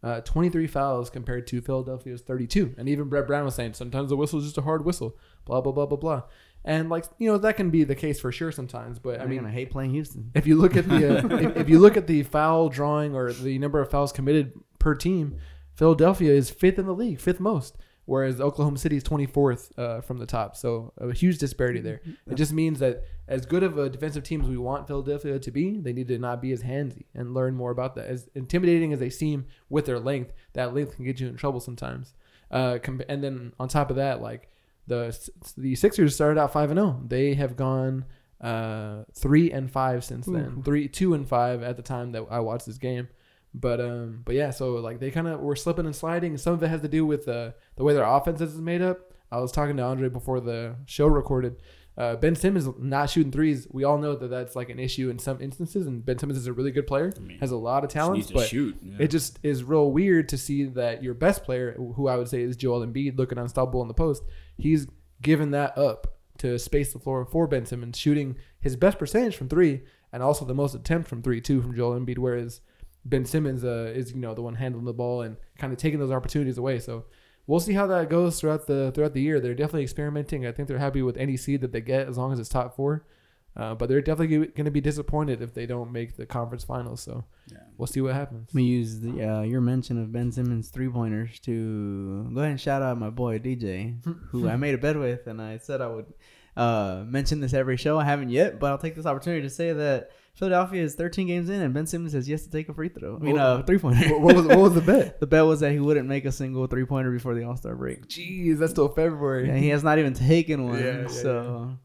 S3: uh, 23 fouls compared to Philadelphia's 32. And even Brett Brown was saying sometimes the whistle is just a hard whistle, blah, blah, blah, blah, blah. And, like, you know, that can be the case for sure sometimes. But, I mean,
S1: I hate playing Houston.
S3: if you look at the uh, if, if you look at the foul drawing or the number of fouls committed per team, Philadelphia is fifth in the league, fifth most, whereas Oklahoma City is twenty fourth uh, from the top. So a huge disparity there. It just means that as good of a defensive team as we want Philadelphia to be, they need to not be as handsy and learn more about that. As intimidating as they seem with their length, that length can get you in trouble sometimes. Uh, and then on top of that, like the the Sixers started out five and zero. They have gone uh, three and five since then.
S1: Ooh.
S3: Three, two and five at the time that I watched this game. But um, but yeah, so like they kind of were slipping and sliding. Some of it has to do with uh, the way their offense is made up. I was talking to Andre before the show recorded. Uh, ben Simmons not shooting threes. We all know that that's like an issue in some instances, and Ben Simmons is a really good player,
S2: I mean,
S3: has a lot of
S2: Just
S3: talents,
S2: needs to
S3: but
S2: shoot. yeah.
S3: it just is real weird to see that your best player, who I would say is Joel Embiid, looking unstoppable in the post, he's given that up to space the floor for Ben Simmons, shooting his best percentage from three and also the most attempt from three too from Joel Embiid, whereas Ben Simmons uh, is you know the one handling the ball and kind of taking those opportunities away. So we'll see how that goes throughout the throughout the year. They're definitely experimenting. I think they're happy with any seed that they get as long as it's top four. Uh, but they're definitely going to be disappointed if they don't make the conference finals. So
S2: Yeah.
S3: we'll see what happens.
S1: Let me use the, uh, your mention of Ben Simmons three pointers to go ahead and shout out my boy DJ, who I made a bet with, and I said I would uh, mention this every show. I haven't yet, but I'll take this opportunity to say that Philadelphia is 13 games in, and Ben Simmons says he has yet to take a free throw. I mean, uh, three pointer.
S3: what, was what was the bet?
S1: the bet was that he wouldn't make a single three pointer before the All Star break.
S3: Jeez, that's till February.
S1: and he has not even taken one.
S3: Yeah, yeah,
S1: so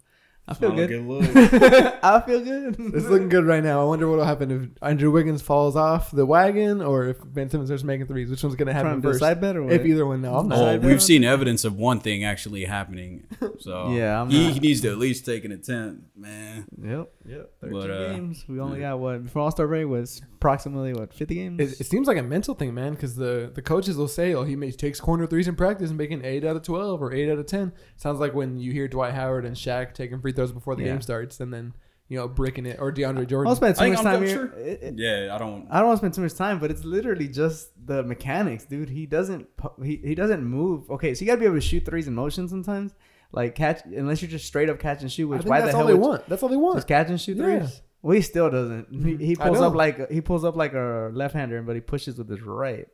S1: I feel
S2: not a
S1: good. I feel good.
S3: It's looking good right now. I wonder what'll happen if Andrew Wiggins falls off the wagon or if Ben Simmons starts making threes. Which one's gonna happen
S1: Trying to
S3: first?
S1: decide better.
S3: If either one, no, I'm not.
S2: Oh, we've seen evidence of one thing actually happening. So
S1: Yeah, I'm
S2: he,
S1: not-
S2: he needs to at least take an attempt, man.
S1: Yep. Yep. 13
S2: But, uh,
S1: games. We only
S2: yeah.
S1: got what before All Star break was approximately what 50 games.
S3: It, it seems like a mental thing, man, because the, the coaches will say, "Oh, he makes, takes corner threes in practice and making eight out of twelve or eight out of 10. Sounds like when you hear Dwight Howard and Shaq taking free throws before the
S1: Yeah.
S3: game starts, and then you know bricking it, or DeAndre
S1: I
S3: Jordan.
S1: don't spend too
S2: I-
S1: much time here.
S2: sure-
S1: It- it-
S2: Yeah, I don't.
S1: I don't want to spend too much time, but it's literally just the mechanics, dude. He doesn't he, he doesn't move. Okay, so you gotta be able to shoot threes in motion sometimes. Like catch unless you're just straight up catch and shoot.
S3: I
S1: Which
S3: think
S1: why
S3: that's
S1: the
S3: all
S1: hell
S3: they
S1: would-
S3: want. That's all they want.
S1: Just catch and shoot
S3: Yeah.
S1: Threes. Well, he still doesn't. He, he pulls up like he pulls up like a left hander, but he pushes with his right.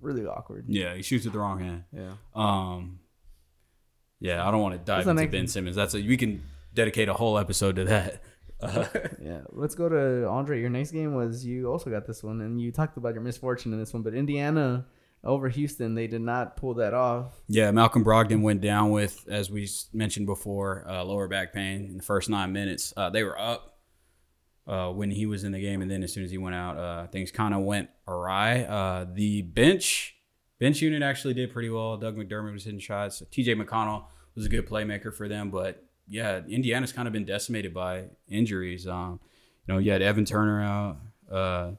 S1: really awkward.
S2: Yeah, he shoots with the wrong hand.
S1: Yeah.
S2: Um, yeah, I don't want to dive
S1: What's
S2: into Ben? Simmons. That's a, we can dedicate a whole episode to that. Uh,
S1: Yeah, let's go to Andre. Your next game was you also got this one, and you talked about your misfortune in this one. But Indiana over Houston, they did not pull that off.
S2: yeah, Malcolm Brogdon went down with, as we mentioned before, uh, lower back pain in the first nine minutes. Uh, they were up uh, when he was in the game, and then as soon as he went out, uh, things kind of went awry. Uh, the bench bench unit actually did pretty well. Doug McDermott was hitting shots. T.J. McConnell was a good playmaker for them, but yeah, Indiana's kind of been decimated by injuries. Um, you know, you had Evan Turner out. Uh,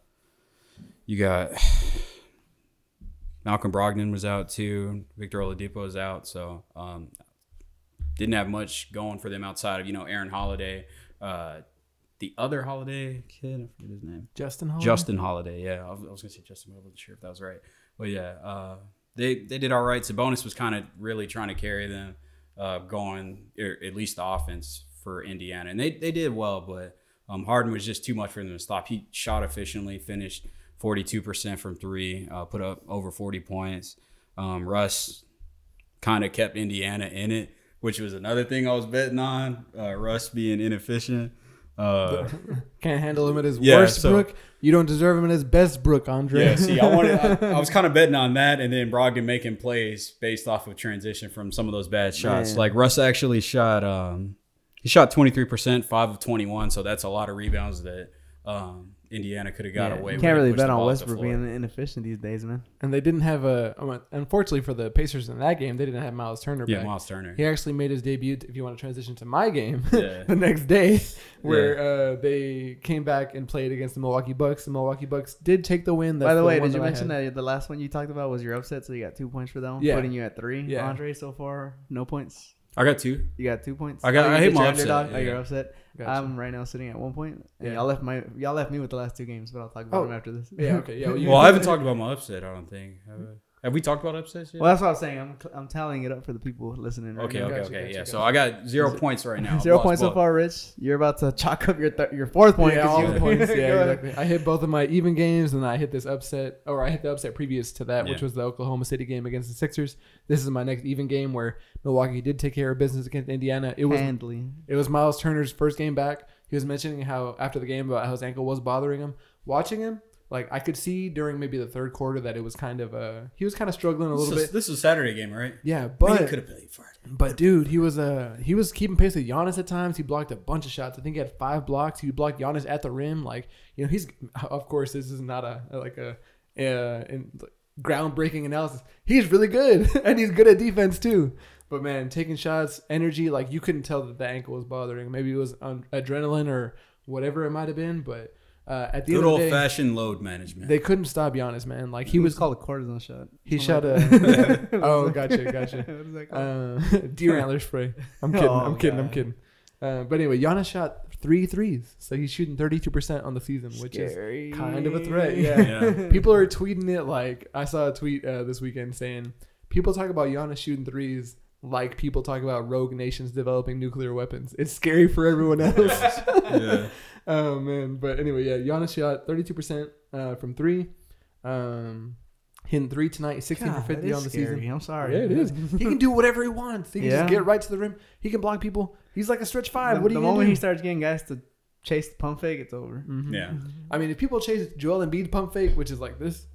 S2: you got Malcolm Brogdon was out too. Victor Oladipo was out, so um, didn't have much going for them outside of you know Aaron Holiday, uh, the other Holiday kid. I forget his name.
S3: Justin Holiday.
S2: Justin Holiday. Yeah, I was, I was gonna say Justin, but I wasn't sure if that was right. But yeah, uh, they they did all right. Sabonis was kind of really trying to carry them, uh, going or at least the offense for Indiana, and they they did well. But um, Harden was just too much for them to stop. He shot efficiently, finished forty two percent from three, uh, put up over forty points. Um, Russ kind of kept Indiana in it, which was another thing I was betting on. Uh, Russ being inefficient. Uh,
S3: Can't handle him at his
S2: Yeah,
S3: worst
S2: so-
S3: Brook. You don't deserve him at his best Brook, Andre.
S2: Yeah, see, I wanted, I, I was kind of betting on that, and then Brogdon making plays based off of transition from some of those bad shots.
S1: Man.
S2: Like Russ actually shot, um, he shot twenty three percent, five of twenty one, so that's a lot of rebounds that um, Indiana could have got
S1: Yeah,
S2: away.
S1: you can't really bet on
S2: ball up the
S1: Westbrook being inefficient these days, man.
S3: and they didn't have a. um, Unfortunately for the Pacers in that game, they didn't have Miles Turner
S2: Yeah,
S3: back.
S2: Miles Turner.
S3: He actually made his debut. If you want to transition to my game,
S2: Yeah.
S3: the next day, where uh, they came back and played against the Milwaukee Bucks. The Milwaukee Bucks did take the win. That's
S1: By the way, did you
S3: that
S1: mention that the last one you talked about was your upset? So you got two points for that one,
S3: Yeah.
S1: putting you at three.
S3: Yeah.
S1: Andre, so far, no points.
S2: I got two.
S1: You got two points.
S2: I got-
S1: Oh,
S2: I
S1: hate
S2: my
S1: your
S2: upset,
S1: underdog? Oh,
S2: yeah.
S1: you're upset.
S3: Gotcha.
S1: I'm right now sitting at one point, and
S3: Yeah.
S1: y'all left my y'all left me with the last two games, but I'll talk about
S3: Oh.
S1: them after this.
S3: yeah, okay, yeah. Well,
S2: Well, I haven't talked about my upset. I don't think. Have, I? Have we talked about upsets yet?
S1: Well, that's what I was saying. I'm I'm tallying it up for the people listening. Right
S2: okay,
S1: now.
S2: okay,
S3: Gotcha,
S2: okay.
S3: gotcha,
S2: yeah,
S3: gotcha.
S2: so I got zero points right now.
S1: Zero
S2: Lost
S1: points so far, Rich. You're about to chalk up your th- your fourth point.
S3: yeah,
S1: 'cause
S3: all
S1: you-
S3: the points. Yeah, exactly. I hit both of my even games, and I hit this upset, or I hit the upset previous to that, which was the Oklahoma City game against the Sixers. This is my next even game where Milwaukee did take care of business against Indiana. It was
S1: Handily.
S3: it was Miles Turner's first game back. He was mentioning how after the game about how his ankle was bothering him. Watching him, like I could see during maybe the third quarter that it was kind of uh he was kind of struggling a
S2: This
S3: little
S2: was,
S3: bit.
S2: this was Saturday game, right?
S3: Yeah,
S2: But
S3: but
S2: he could have played for it.
S3: but dude, he was uh he was keeping pace with Giannis at times. He blocked a bunch of shots. I think he had five blocks. He blocked Giannis at the rim. Like you know, he's of course this is not a like a uh in, groundbreaking analysis. He's really good and he's good at defense too. But man, taking shots, energy, like you couldn't tell that the ankle was bothering. Maybe it was adrenaline or whatever it might have been. But uh, at the
S2: Good
S3: end of
S2: old
S3: the day,
S2: fashioned load management.
S3: they couldn't stop Giannis, man. Like he
S1: He
S3: was
S1: was called a cortisone shot.
S3: he
S1: Something
S3: shot a oh gotcha gotcha
S1: What is that called?
S3: uh, deer antler spray. I'm kidding.
S1: Oh,
S3: I'm kidding. I'm kidding. Uh, but anyway, Giannis shot three threes, so he's shooting 32 percent on the season, which
S1: Scary.
S3: is kind of a threat. Yeah.
S2: Yeah.
S3: People are tweeting it like I saw a tweet uh, this weekend saying people talk about Giannis shooting threes like people talk about rogue nations developing nuclear weapons. It's scary for everyone else.
S2: yeah.
S3: oh man, but anyway, yeah, Giannis shot 32 percent uh, from three. Um, hitting three tonight, 16
S1: God,
S3: for 50
S1: that is
S3: on the
S1: scary.
S3: season.
S1: I'm sorry.
S3: Yeah, it is. He can do whatever he wants. He can
S1: Yeah.
S3: just get right to the rim. He can block people. He's like a stretch five.
S1: The,
S3: what are
S1: the
S3: you
S1: moment
S3: gonna
S1: he starts getting guys to chase the pump fake, it's over.
S3: Mhm.
S2: Yeah.
S3: I mean, if people chase Joel Embiid pump fake, which is like this,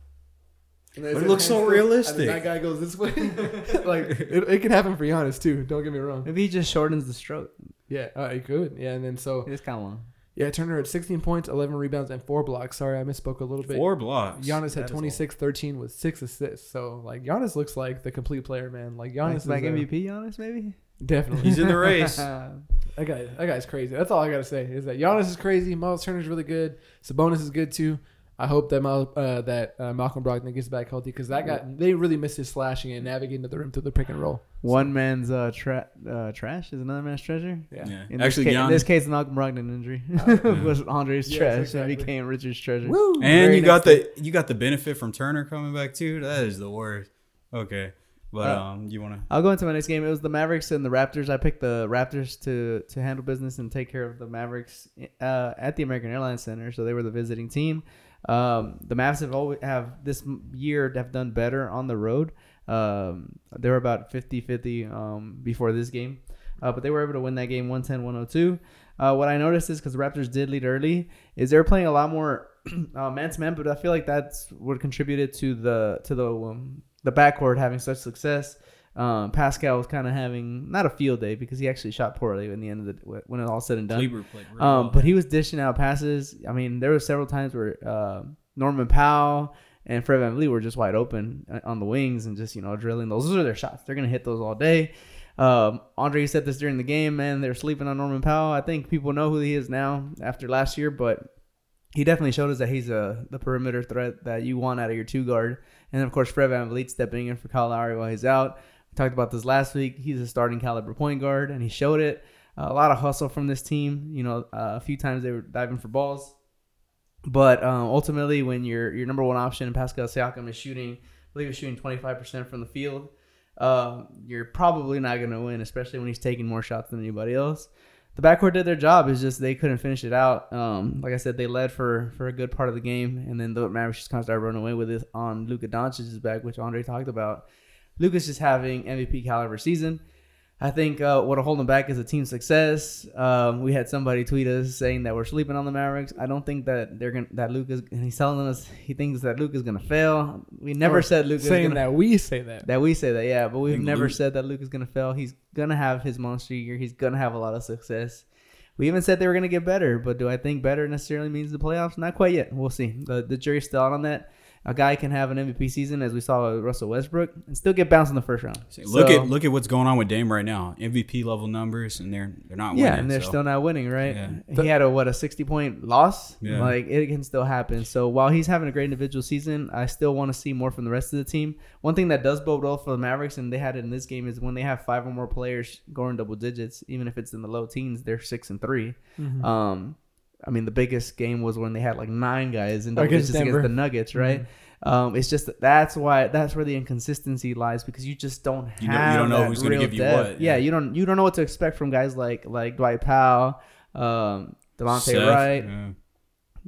S3: and
S2: But it looks so realistic.
S3: And that guy goes this way. like it, it can happen for Giannis too. Don't get me wrong.
S1: Maybe he just shortens the stroke.
S3: Yeah, uh, it could. Yeah, and then so
S1: It's kind of long.
S3: yeah, Turner had 16 points, 11 rebounds, and four blocks. Sorry, I misspoke a little bit.
S2: Four blocks.
S3: Giannis
S1: That
S3: had 26, 13 with six assists. So like Giannis looks like the complete player, man. Like Giannis is
S1: like
S3: uh,
S1: MVP, honest, maybe.
S3: definitely.
S2: He's in the race.
S3: That guy, that guy's crazy. That's all I gotta say is that Giannis is crazy. Miles Turner's really good. Sabonis is good too. I hope that Mal, uh, that uh, Malcolm Brogdon gets back healthy because that guy they really missed his slashing and navigating to the rim through the pick and roll.
S1: One man's uh, tra- uh, trash is another man's treasure.
S3: Yeah,
S2: Yeah.
S1: In
S2: Actually,
S1: this, ca- in this case, Malcolm Brogdon injury was Andre's
S3: Yes,
S1: trash
S3: exactly.
S1: and became Richard's treasure.
S3: Woo!
S2: And
S3: Very
S2: you got
S3: next
S2: the you got the benefit from Turner coming back too. That is the worst. Okay, but
S1: Uh,
S2: um, you want to?
S1: I'll go into my next game. It was the Mavericks and the Raptors. I picked the Raptors to to handle business and take care of the Mavericks uh, at the American Airlines Center. So they were the visiting team. Um, the Mavs have always have this year have done better on the road. Um, they were about 50-50 um, before this game, uh, but they were able to win that game 110-102. Uh, what I noticed is because the Raptors did lead early, is they were playing a lot more man to man, but I feel like that's what contributed to the to the um, the backcourt having such success. Um, Pascal was kind of having not a field day because he actually shot poorly in the end of the when it all said and done.
S2: Really
S1: Um,
S2: well.
S1: but he was dishing out passes. I mean, there were several times where uh, Norman Powell and Fred VanVleet were just wide open uh, on the wings and just you know drilling those. Those are their shots. They're gonna hit those all day. Um, Andre said this during the game, man. They're sleeping on Norman Powell. I think people know who he is now after last year, but he definitely showed us that he's a the perimeter threat that you want out of your two guard. And of course Fred VanVleet stepping in for Kyle Lowry while he's out. Talked about this last week. He's a starting caliber point guard, and he showed it. a lot of hustle from this team. You know, uh, a few times they were diving for balls, but um, ultimately, when your your number one option Pascal Siakam is shooting, I believe he's shooting twenty five percent from the field. Um, you're probably not going to win, especially when he's taking more shots than anybody else. The backcourt did their job. It's just they couldn't finish it out. Um, like I said, they led for for a good part of the game, and then the Mavericks just kind of started running away with it on Luka Doncic's back, which Andre talked about. Luka's just having MVP caliber season. I think uh, what'll hold them back is a team success. Um, we had somebody tweet us saying that we're sleeping on the Mavericks. I don't think that they're gonna that Luka's and he's telling us he thinks that Luka's gonna fail. We never
S3: Or
S1: said Luka's
S3: saying
S1: gonna,
S3: that we say that.
S1: that we say that, yeah, but we've never
S2: Luke-
S1: said that Luke is gonna fail. He's gonna have his monster year. He's gonna have a lot of success. We even said they were gonna get better, but do I think better necessarily means the playoffs? Not quite yet. We'll see. The the jury's still out on that. A guy can have an MVP season, as we saw with Russell Westbrook, and still get bounced in the first round.
S2: look
S1: So-
S2: at look at what's going on with Dame right now. MVP level numbers, and they're they're not winning.
S1: yeah, and they're
S2: so.
S1: still not winning, right?
S2: Yeah.
S1: He had a what a sixty point loss.
S2: Yeah.
S1: Like it can still happen. So while he's having a great individual season, I still want to see more from the rest of the team. One thing that does bode well for the Mavericks, and they had it in this game, is when they have five or more players going double digits, even if it's in the low teens, they're six and 3
S3: Mhm.
S1: Um, I mean, the biggest game was when they had like nine guys in double
S3: Against
S1: digits
S3: Denver.
S1: against the Nuggets, right? Um, it's just that that's why that's where the inconsistency lies because you just don't have
S2: You don't- you don't know who's gonna give you
S1: depth.
S2: what,
S1: Yeah.
S2: yeah.
S1: you don't you don't know what to expect from guys like like Dwight Powell, um, Delonte
S2: Seth,
S1: Wright.
S2: Yeah,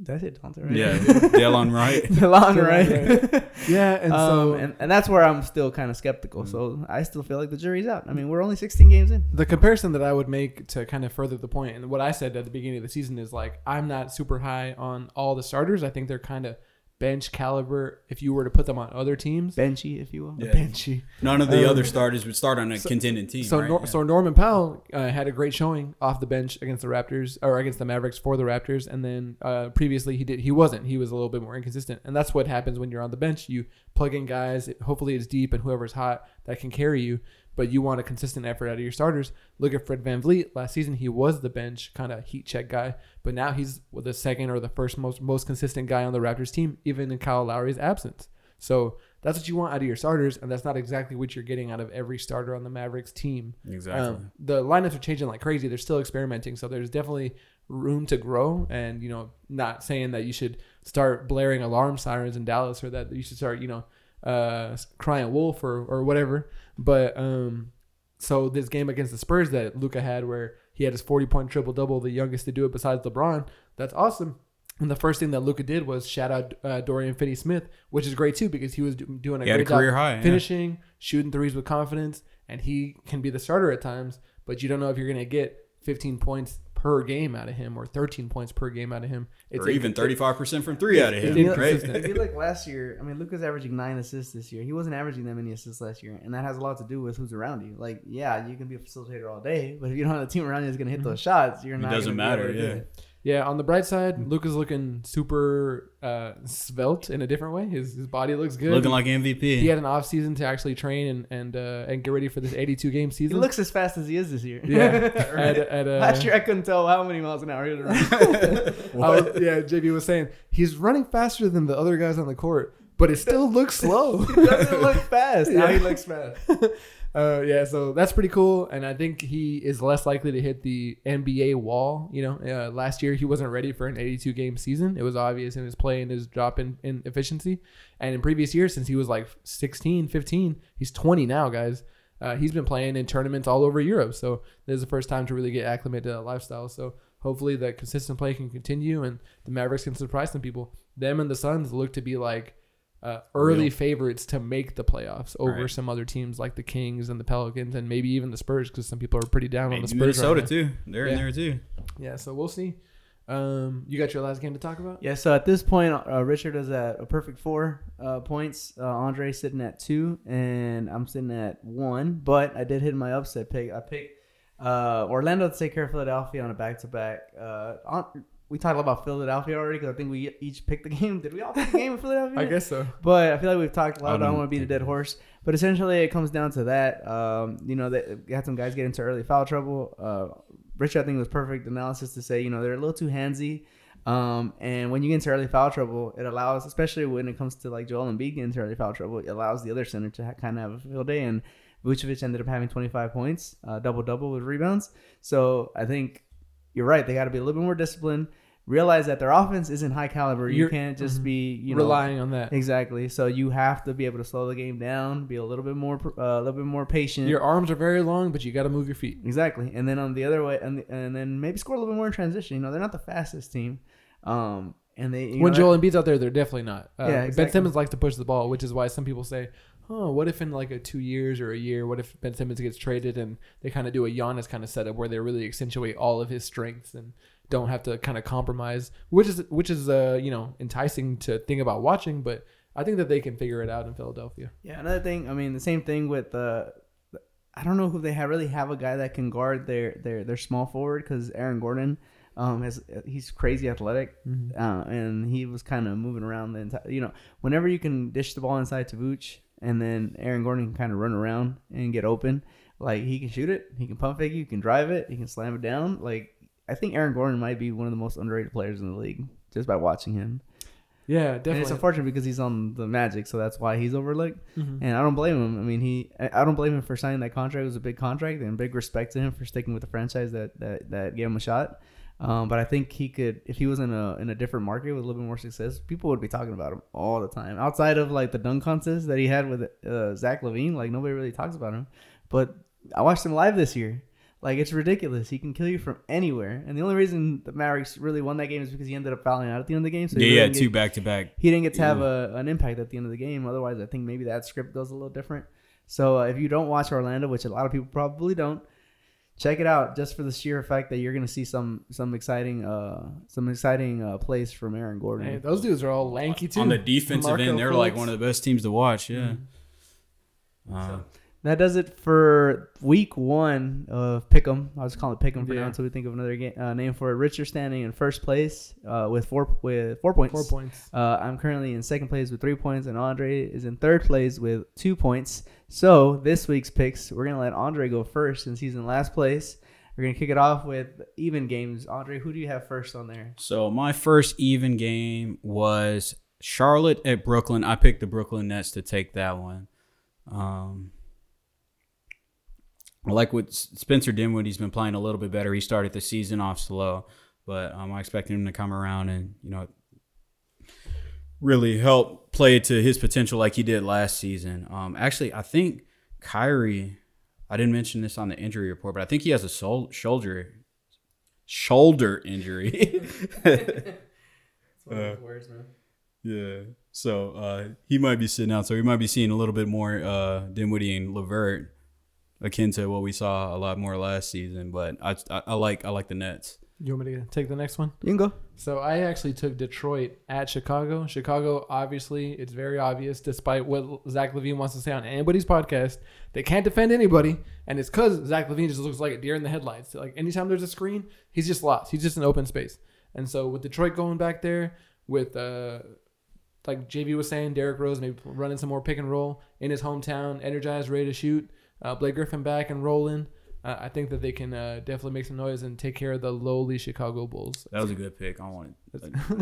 S1: Did I say Delonte Wright?
S2: yeah Delon Wright.
S1: Delon
S3: Delon
S1: Wright.
S3: Yeah, and
S1: um,
S3: so
S1: and, and that's where I'm still kind of skeptical. So I still feel like the jury's out. I mean, we're only 16 games in.
S3: the comparison that I would make to kind of further the point, and what I said at the beginning of the season is like I'm not super high on all the starters. I think they're kind of bench caliber if you were to put them on other teams.
S1: Benchy, if you will.
S2: Yeah.
S3: Benchy.
S2: None of the
S3: Um,
S2: other starters would start on a
S3: so-
S2: contending team.
S3: So,
S2: right?
S3: Nor-
S2: Yeah.
S3: so Norman Powell uh, had a great showing off the bench against the Raptors or against the Mavericks for the Raptors, and then uh, previously he did he wasn't. He was a little bit more inconsistent, and that's what happens when you're on the bench. You plug in guys. It, hopefully, it's deep and whoever's hot that can carry you. But you want a consistent effort out of your starters. Look at Fred VanVleet. Last season, he was the bench kind of heat check guy, but now he's the second or the first most most consistent guy on the Raptors team, even in Kyle Lowry's absence. So that's what you want out of your starters, and that's not exactly what you're getting out of every starter on the Mavericks team.
S2: exactly.
S3: Um, the lineups are changing like crazy. They're still experimenting, so there's definitely room to grow. And you know, not saying that you should start blaring alarm sirens in Dallas or that you should start, you know, uh, crying wolf or or whatever. But um, so this game against the Spurs that Luka had, where he had his 40 point triple double, the youngest to do it besides LeBron, that's awesome. And the first thing that Luka did was shout out uh, Dorian Finney-Smith, which is great too because he was do- doing a
S2: he a
S3: great job
S2: career high. yeah.
S3: finishing, shooting threes with confidence, and he can be the starter at times. But you don't know if you're going to get 15 points per game out of him or 13 points per game out of him.
S2: or even 35% from three out of
S3: It's
S2: him.
S3: inconsistent.
S2: Right?
S1: If you look last year, I mean, Luka's averaging nine assists this year. He wasn't averaging that many assists last year, and that has a lot to do with who's around you. Like, yeah, you can be a facilitator all day, but if you don't have a team around you that's going to hit those shots, you're
S2: It
S1: not.
S2: doesn't
S1: gonna be able
S2: matter,
S1: to do
S2: yeah.
S1: it.
S3: Yeah, on the bright side, Luke is looking super uh, svelte in a different way. His, his body looks good.
S2: Looking like MVP.
S3: he had an off season to actually train and and uh, and get ready for this 82 game season.
S1: He looks as fast as he is this year.
S3: yeah. At, at, uh,
S1: Last year, I couldn't tell how many miles an hour he was running.
S3: I was- yeah, JB was saying he's running faster than the other guys on the court, but it still looks slow.
S1: He doesn't look fast. Now he looks fast.
S3: Uh, yeah, so that's pretty cool, and I think he is less likely to hit the NBA wall. You know, uh, last year he wasn't ready for an 82 game season. It was obvious in his play and his drop in, in efficiency. And in previous years, since he was like 16, 15, he's 20 now, guys. Uh, he's been playing in tournaments all over Europe, so this is the first time to really get acclimated to that lifestyle. So hopefully that consistent play can continue and the Mavericks can surprise some people. Them and the Suns look to be like uh, early
S2: Real.
S3: favorites to make the playoffs over
S2: Right.
S3: some other teams like the Kings and the Pelicans and maybe even the Spurs because some people are pretty down on the Spurs. right
S2: Minnesota
S3: now.
S2: too. They're in
S3: Yeah.
S2: there too.
S3: Yeah, so we'll see. Um, you got your last game to talk about?
S1: Yeah, so at this point, uh, Richard is at a perfect four uh, points. Uh, Andre sitting at two, and I'm sitting at one. But I did hit my upset pick. I picked uh, Orlando to take care of Philadelphia on a back to back. We talked about Philadelphia already because I think we each picked the game. Did we all pick the game in Philadelphia?
S3: I guess so.
S1: But I feel like we've talked a lot.
S2: I
S1: I don't want to beat a dead horse. But essentially, it comes down to that. Um, you know, they had some guys get into early foul trouble. Uh, Richard, I think, was perfect analysis to say, you know, they're a little too handsy. Um, and when you get into early foul trouble, it allows, especially when it comes to like Joel Embiid getting into early foul trouble, it allows the other center to ha- kind of have a field day. And Vucevic ended up having 25 points, uh, double double with rebounds. So I think you're right. They got to be a little bit more disciplined. Realize that their offense isn't high caliber. You
S3: You're-
S1: can't just
S3: mhm.
S1: be you know
S3: Relying on that.
S1: Exactly. So you have to be able to slow the game down, be a little bit more, uh, a little bit more patient.
S3: Your arms are very long, but you got to move your feet.
S1: exactly. And then on the other way, and and then maybe score a little bit more in transition. You know, they're not the fastest team. Um, and they
S3: when
S1: know,
S3: Joel Embiid's out there, they're definitely not. Uh,
S1: Yeah,
S3: Ben. Simmons likes to push the ball, which is why some people say, "Oh, what if in like a two years or a year, what if Ben Simmons gets traded and they kind of do a Giannis kind of setup where they really accentuate all of his strengths and don't have to kind of compromise, which is which is uh you know enticing to think about watching, but I think that they can figure it out in Philadelphia.
S1: Yeah, another thing. I mean, the same thing with the. I don't know who they have really have a guy that can guard their their their small forward because Aaron Gordon, um, has he's crazy athletic, uh, and he was kind of moving around the entire. You know, whenever you can dish the ball inside to Vooch, and then Aaron Gordon can kind of run around and get open, like he can shoot it, he can pump fake you, he can drive it, he can slam it down. Like I think Aaron Gordon might be one of the most underrated players in the league just by watching him.
S3: Yeah, definitely.
S1: And it's unfortunate because he's on the Magic, so that's why he's overlooked.
S3: Mhm.
S1: And I don't blame him. I mean, he I I don't blame him for signing that contract. It was a big contract, and big respect to him for sticking with the franchise that that, that gave him a shot. Um, but I think he could, if he was in a in a different market with a little bit more success, people would be talking about him all the time. Outside of like the dunk contest that he had with uh, Zach LaVine, like nobody really talks about him. But I watched him live this year. Like it's ridiculous. He can kill you from anywhere. And the only reason the Mavericks really won that game is because he ended up fouling out at the end of the game. So
S2: Yeah,
S1: he
S2: yeah, two
S1: get-
S2: back to back.
S1: he didn't get to have
S2: Yeah.
S1: a, an impact at the end of the game. Otherwise, I think maybe that script goes a little different. So uh, if you don't watch Orlando, which a lot of people probably don't, check it out just for the sheer fact that you're going to see some some exciting uh some exciting uh, plays from Aaron Gordon.
S3: Hey, those dudes are all lanky too.
S2: On the defensive
S3: Marco
S2: end, they're like one of the best teams to watch. Yeah. Uh,
S1: That does it for week one of Pick'em. I was calling it Pick'em for
S3: Yeah.
S1: now until we think of another game, uh, name for it. Richard standing in first place uh, with four with four points.
S3: Four points.
S1: Uh, I'm currently in second place with three points, and Andre is in third place with two points. So this week's picks, we're gonna let Andre go first since he's in last place. We're gonna kick it off with even games. Andre, who do you have first on there?
S2: so my first even game was Charlotte at Brooklyn. I picked the Brooklyn Nets to take that one. Um, I like with Spencer Dinwiddie's been playing a little bit better. He started the season off slow, but um, I expect him to come around and you know really help play to his potential like he did last season. Um, actually, I think Kyrie. I didn't mention this on the injury report, but I think he has a sol- shoulder shoulder injury. Uh,
S1: words, man.
S2: yeah. So uh, he might be sitting out. So we might be seeing a little bit more uh, Dinwiddie and LeVert, akin to what we saw a lot more last season. But I, I, I like I like the Nets.
S3: You want me to take the next one?
S1: You can go.
S3: So I actually took Detroit at Chicago. Chicago, obviously, it's very obvious, despite what Zach LaVine wants to say on anybody's podcast, they can't defend anybody, and it's because Zach LaVine just looks like a deer in the headlights. Like anytime there's a screen, he's just lost. He's just an open space. And so with Detroit going back there, with uh, like JV was saying, Derrick Rose maybe running some more pick and roll in his hometown, energized, ready to shoot. Uh, Blake Griffin back and rolling. Uh, I think that they can uh, definitely make some noise and take care of the lowly Chicago Bulls.
S2: That was a good pick. I wanted.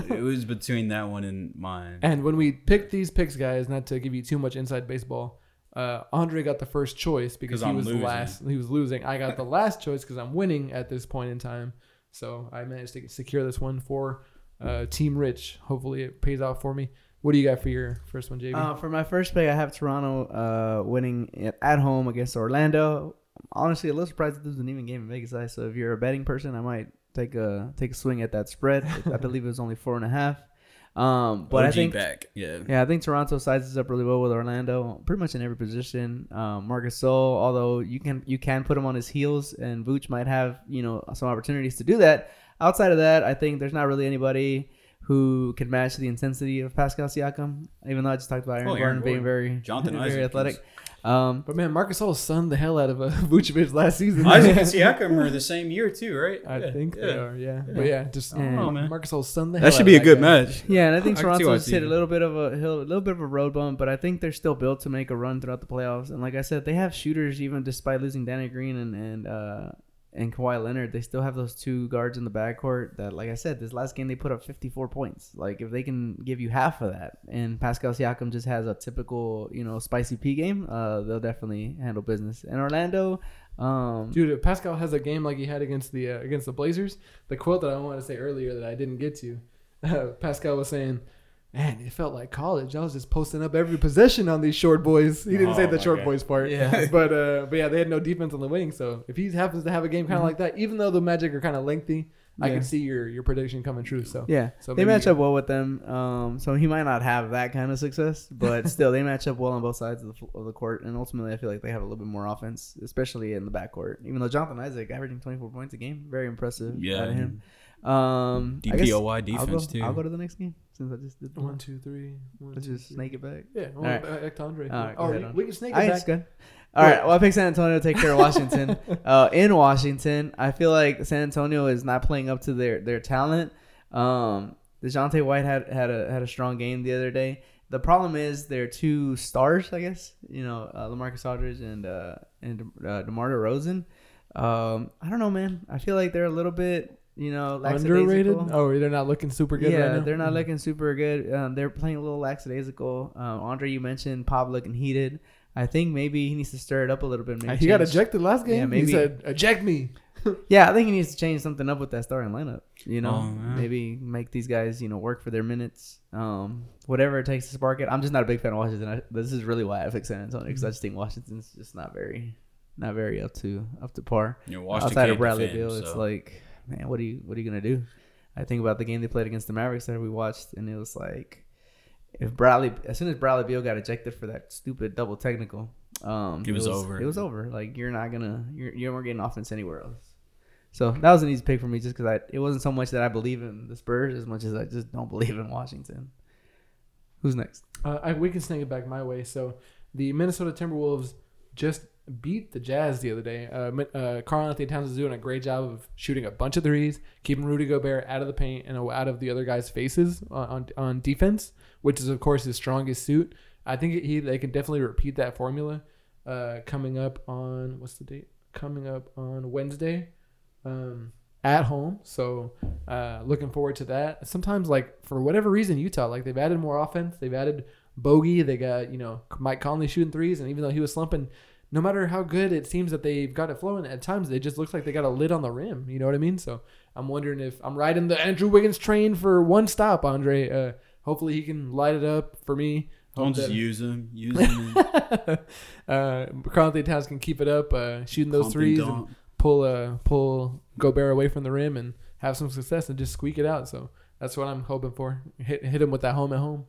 S2: it was between that one and mine.
S3: And when we picked these picks, guys, not to give you too much inside baseball, uh, Andre got the first choice because he
S2: I'm
S3: was
S2: losing.
S3: last. He was losing. I got the last choice because I'm winning at this point in time. So I managed to secure this one for uh, Team Rich. Hopefully, it pays off for me. What do you got for your first one, JB?
S1: Uh, for my first pick, I have Toronto uh, winning at, at home against Orlando. Honestly, a little surprised that this was an even game in Vegas. I so if you're a betting person, I might take a take a swing at that spread. I believe it was only four and a half. Um, but I think
S2: back. Yeah.
S1: yeah, I think Toronto sizes up really well with Orlando, pretty much in every position. Um, Marc Gasol, although you can you can put him on his heels, and Vooch might have you know some opportunities to do that. Outside of that, I think there's not really anybody who can match the intensity of Pascal Siakam. Even though I just talked about Aaron,
S2: Oh, Aaron
S1: Gordon being very
S2: Jonathan
S1: very
S2: Isaac
S1: athletic. Um,
S3: But man, Marcus Hall sunned the hell out of uh, Vucevic last season.
S2: Isaac and Siakam are the same year too, right?
S3: I
S2: Yeah,
S3: think they
S2: yeah.
S3: are, yeah. But yeah, just
S1: I don't
S2: know, man.
S3: Marcus Hall sunned the hell
S2: That should
S3: out
S2: be a good
S3: guy.
S2: match.
S1: Yeah, and I think
S2: I can
S1: Toronto just hit a little bit of a hill, a little bit of a road bump, but I think they're still built to make a run throughout the playoffs. And like I said, they have shooters even despite losing Danny Green and and uh, and Kawhi Leonard. They still have those two guards in the backcourt that, like I said, this last game they put up 54 points. Like if they can give you half of that, and Pascal Siakam just has a typical you know spicy P game, uh, they'll definitely handle business. And Orlando. Um,
S3: Dude, if Pascal has a game like he had against the uh, against the Blazers, the quote that I wanted to say earlier that I didn't get to, uh, Pascal was saying, "Man, it felt like college. I was just posting up every possession on these short boys." He didn't say
S2: Oh
S3: the short
S2: God.
S3: boys part,
S1: Yeah.
S3: but uh, but yeah, they had no defense on the wing. So if he happens to have a game kind of
S1: Mhm.
S3: like that, even though the Magic are kind of lengthy, I
S1: Yeah.
S3: can see your your prediction coming true. So
S1: Yeah,
S3: So
S1: they
S3: maybe
S1: match up well with them. Um, so he might not have that kind of success, but still, they match up well on both sides of the, of the court. And ultimately, I feel like they have a little bit more offense, especially in the backcourt. Even though Jonathan Isaac averaging 24 points a game, very impressive.
S2: Yeah.
S1: out of him. Um, I guess
S2: DPOY
S1: I'll
S2: defense
S1: go,
S2: too.
S1: I'll go to the next game since I just did
S3: one, two, three. One,
S1: Let's
S3: two,
S1: just
S3: three.
S1: snake it back.
S3: Yeah, well,
S1: All right.
S3: back to Andre.
S1: All right,
S3: oh, we, we can snake it
S1: I
S3: back.
S1: good. All right. Well, I picked San Antonio to take care of Washington. uh, in Washington, I feel like San Antonio is not playing up to their their talent. Um, Dejounte White had had a had a strong game the other day. The problem is they're two stars, I guess. You know, uh, LaMarcus Aldridge and uh, and uh, DeMar DeRozan. Um, I don't know, man. I feel like they're a little bit, you know,
S3: Underrated?
S1: lackadaisical.
S3: Oh, they're not looking super good
S1: yeah,
S3: right now.
S1: they're not
S3: Mm.
S1: looking super good. Um, they're playing a little lackadaisical. Um, Andre, you mentioned Pop looking heated. I think maybe he needs to stir it up a little bit. Maybe
S3: he got ejected last game.
S1: Yeah, maybe-
S3: he said, "Eject me."
S1: Yeah, I think he needs to change something up with that starting lineup. You know,
S2: Oh,
S1: maybe make these guys you know work for their minutes. Um, whatever it takes to spark it. I'm just not a big fan of Washington. I, this is really why I picked San Antonio because I just think Washington's just not very, not very up to up to par.
S2: You know, Washington
S1: Outside of Bradley
S2: defend,
S1: Beal, it's like, man, what are you what are you gonna do? I think about the game they played against the Mavericks that we watched, and it was like, if Bradley, as soon as Bradley Beal got ejected for that stupid double technical, um,
S2: It was over.
S1: It was over. Like you're not gonna, you're you weren't getting offense anywhere else. So that was an easy pick for me, just because I it wasn't so much that I believe in the Spurs as much as I just don't believe in Washington. Who's next?
S3: Uh, I, we can snake it back my way. So the Minnesota Timberwolves just beat the Jazz the other day. Uh, uh, Karl Anthony Towns is doing a great job of shooting a bunch of threes, keeping Rudy Gobert out of the paint and out of the other guys' faces on, on, on defense, which is of course his strongest suit. I think he they can definitely repeat that formula uh, coming up on what's the date? Coming up on Wednesday. Um, at home. So uh, looking forward to that. Sometimes like for whatever reason Utah like they've added more offense. They've added Bogey. They got you know Mike Conley shooting threes, and even though he was slumping, no matter how good it seems that they've got it flowing, at times it just looks like they got a lid on the rim. You know what I mean? So I'm wondering if I'm riding the Andrew Wiggins train for one stop, Andre. Uh, hopefully he can light it up for me.
S2: Don't
S3: Hope
S2: just
S3: that-
S2: use them. Use them.
S3: uh, Anthony Towns can keep it up, uh, shooting those threes, and pull uh pull Gobert away from the rim and have some success and just squeak it out. So that's what I'm hoping for. Hit hit him with that home at home.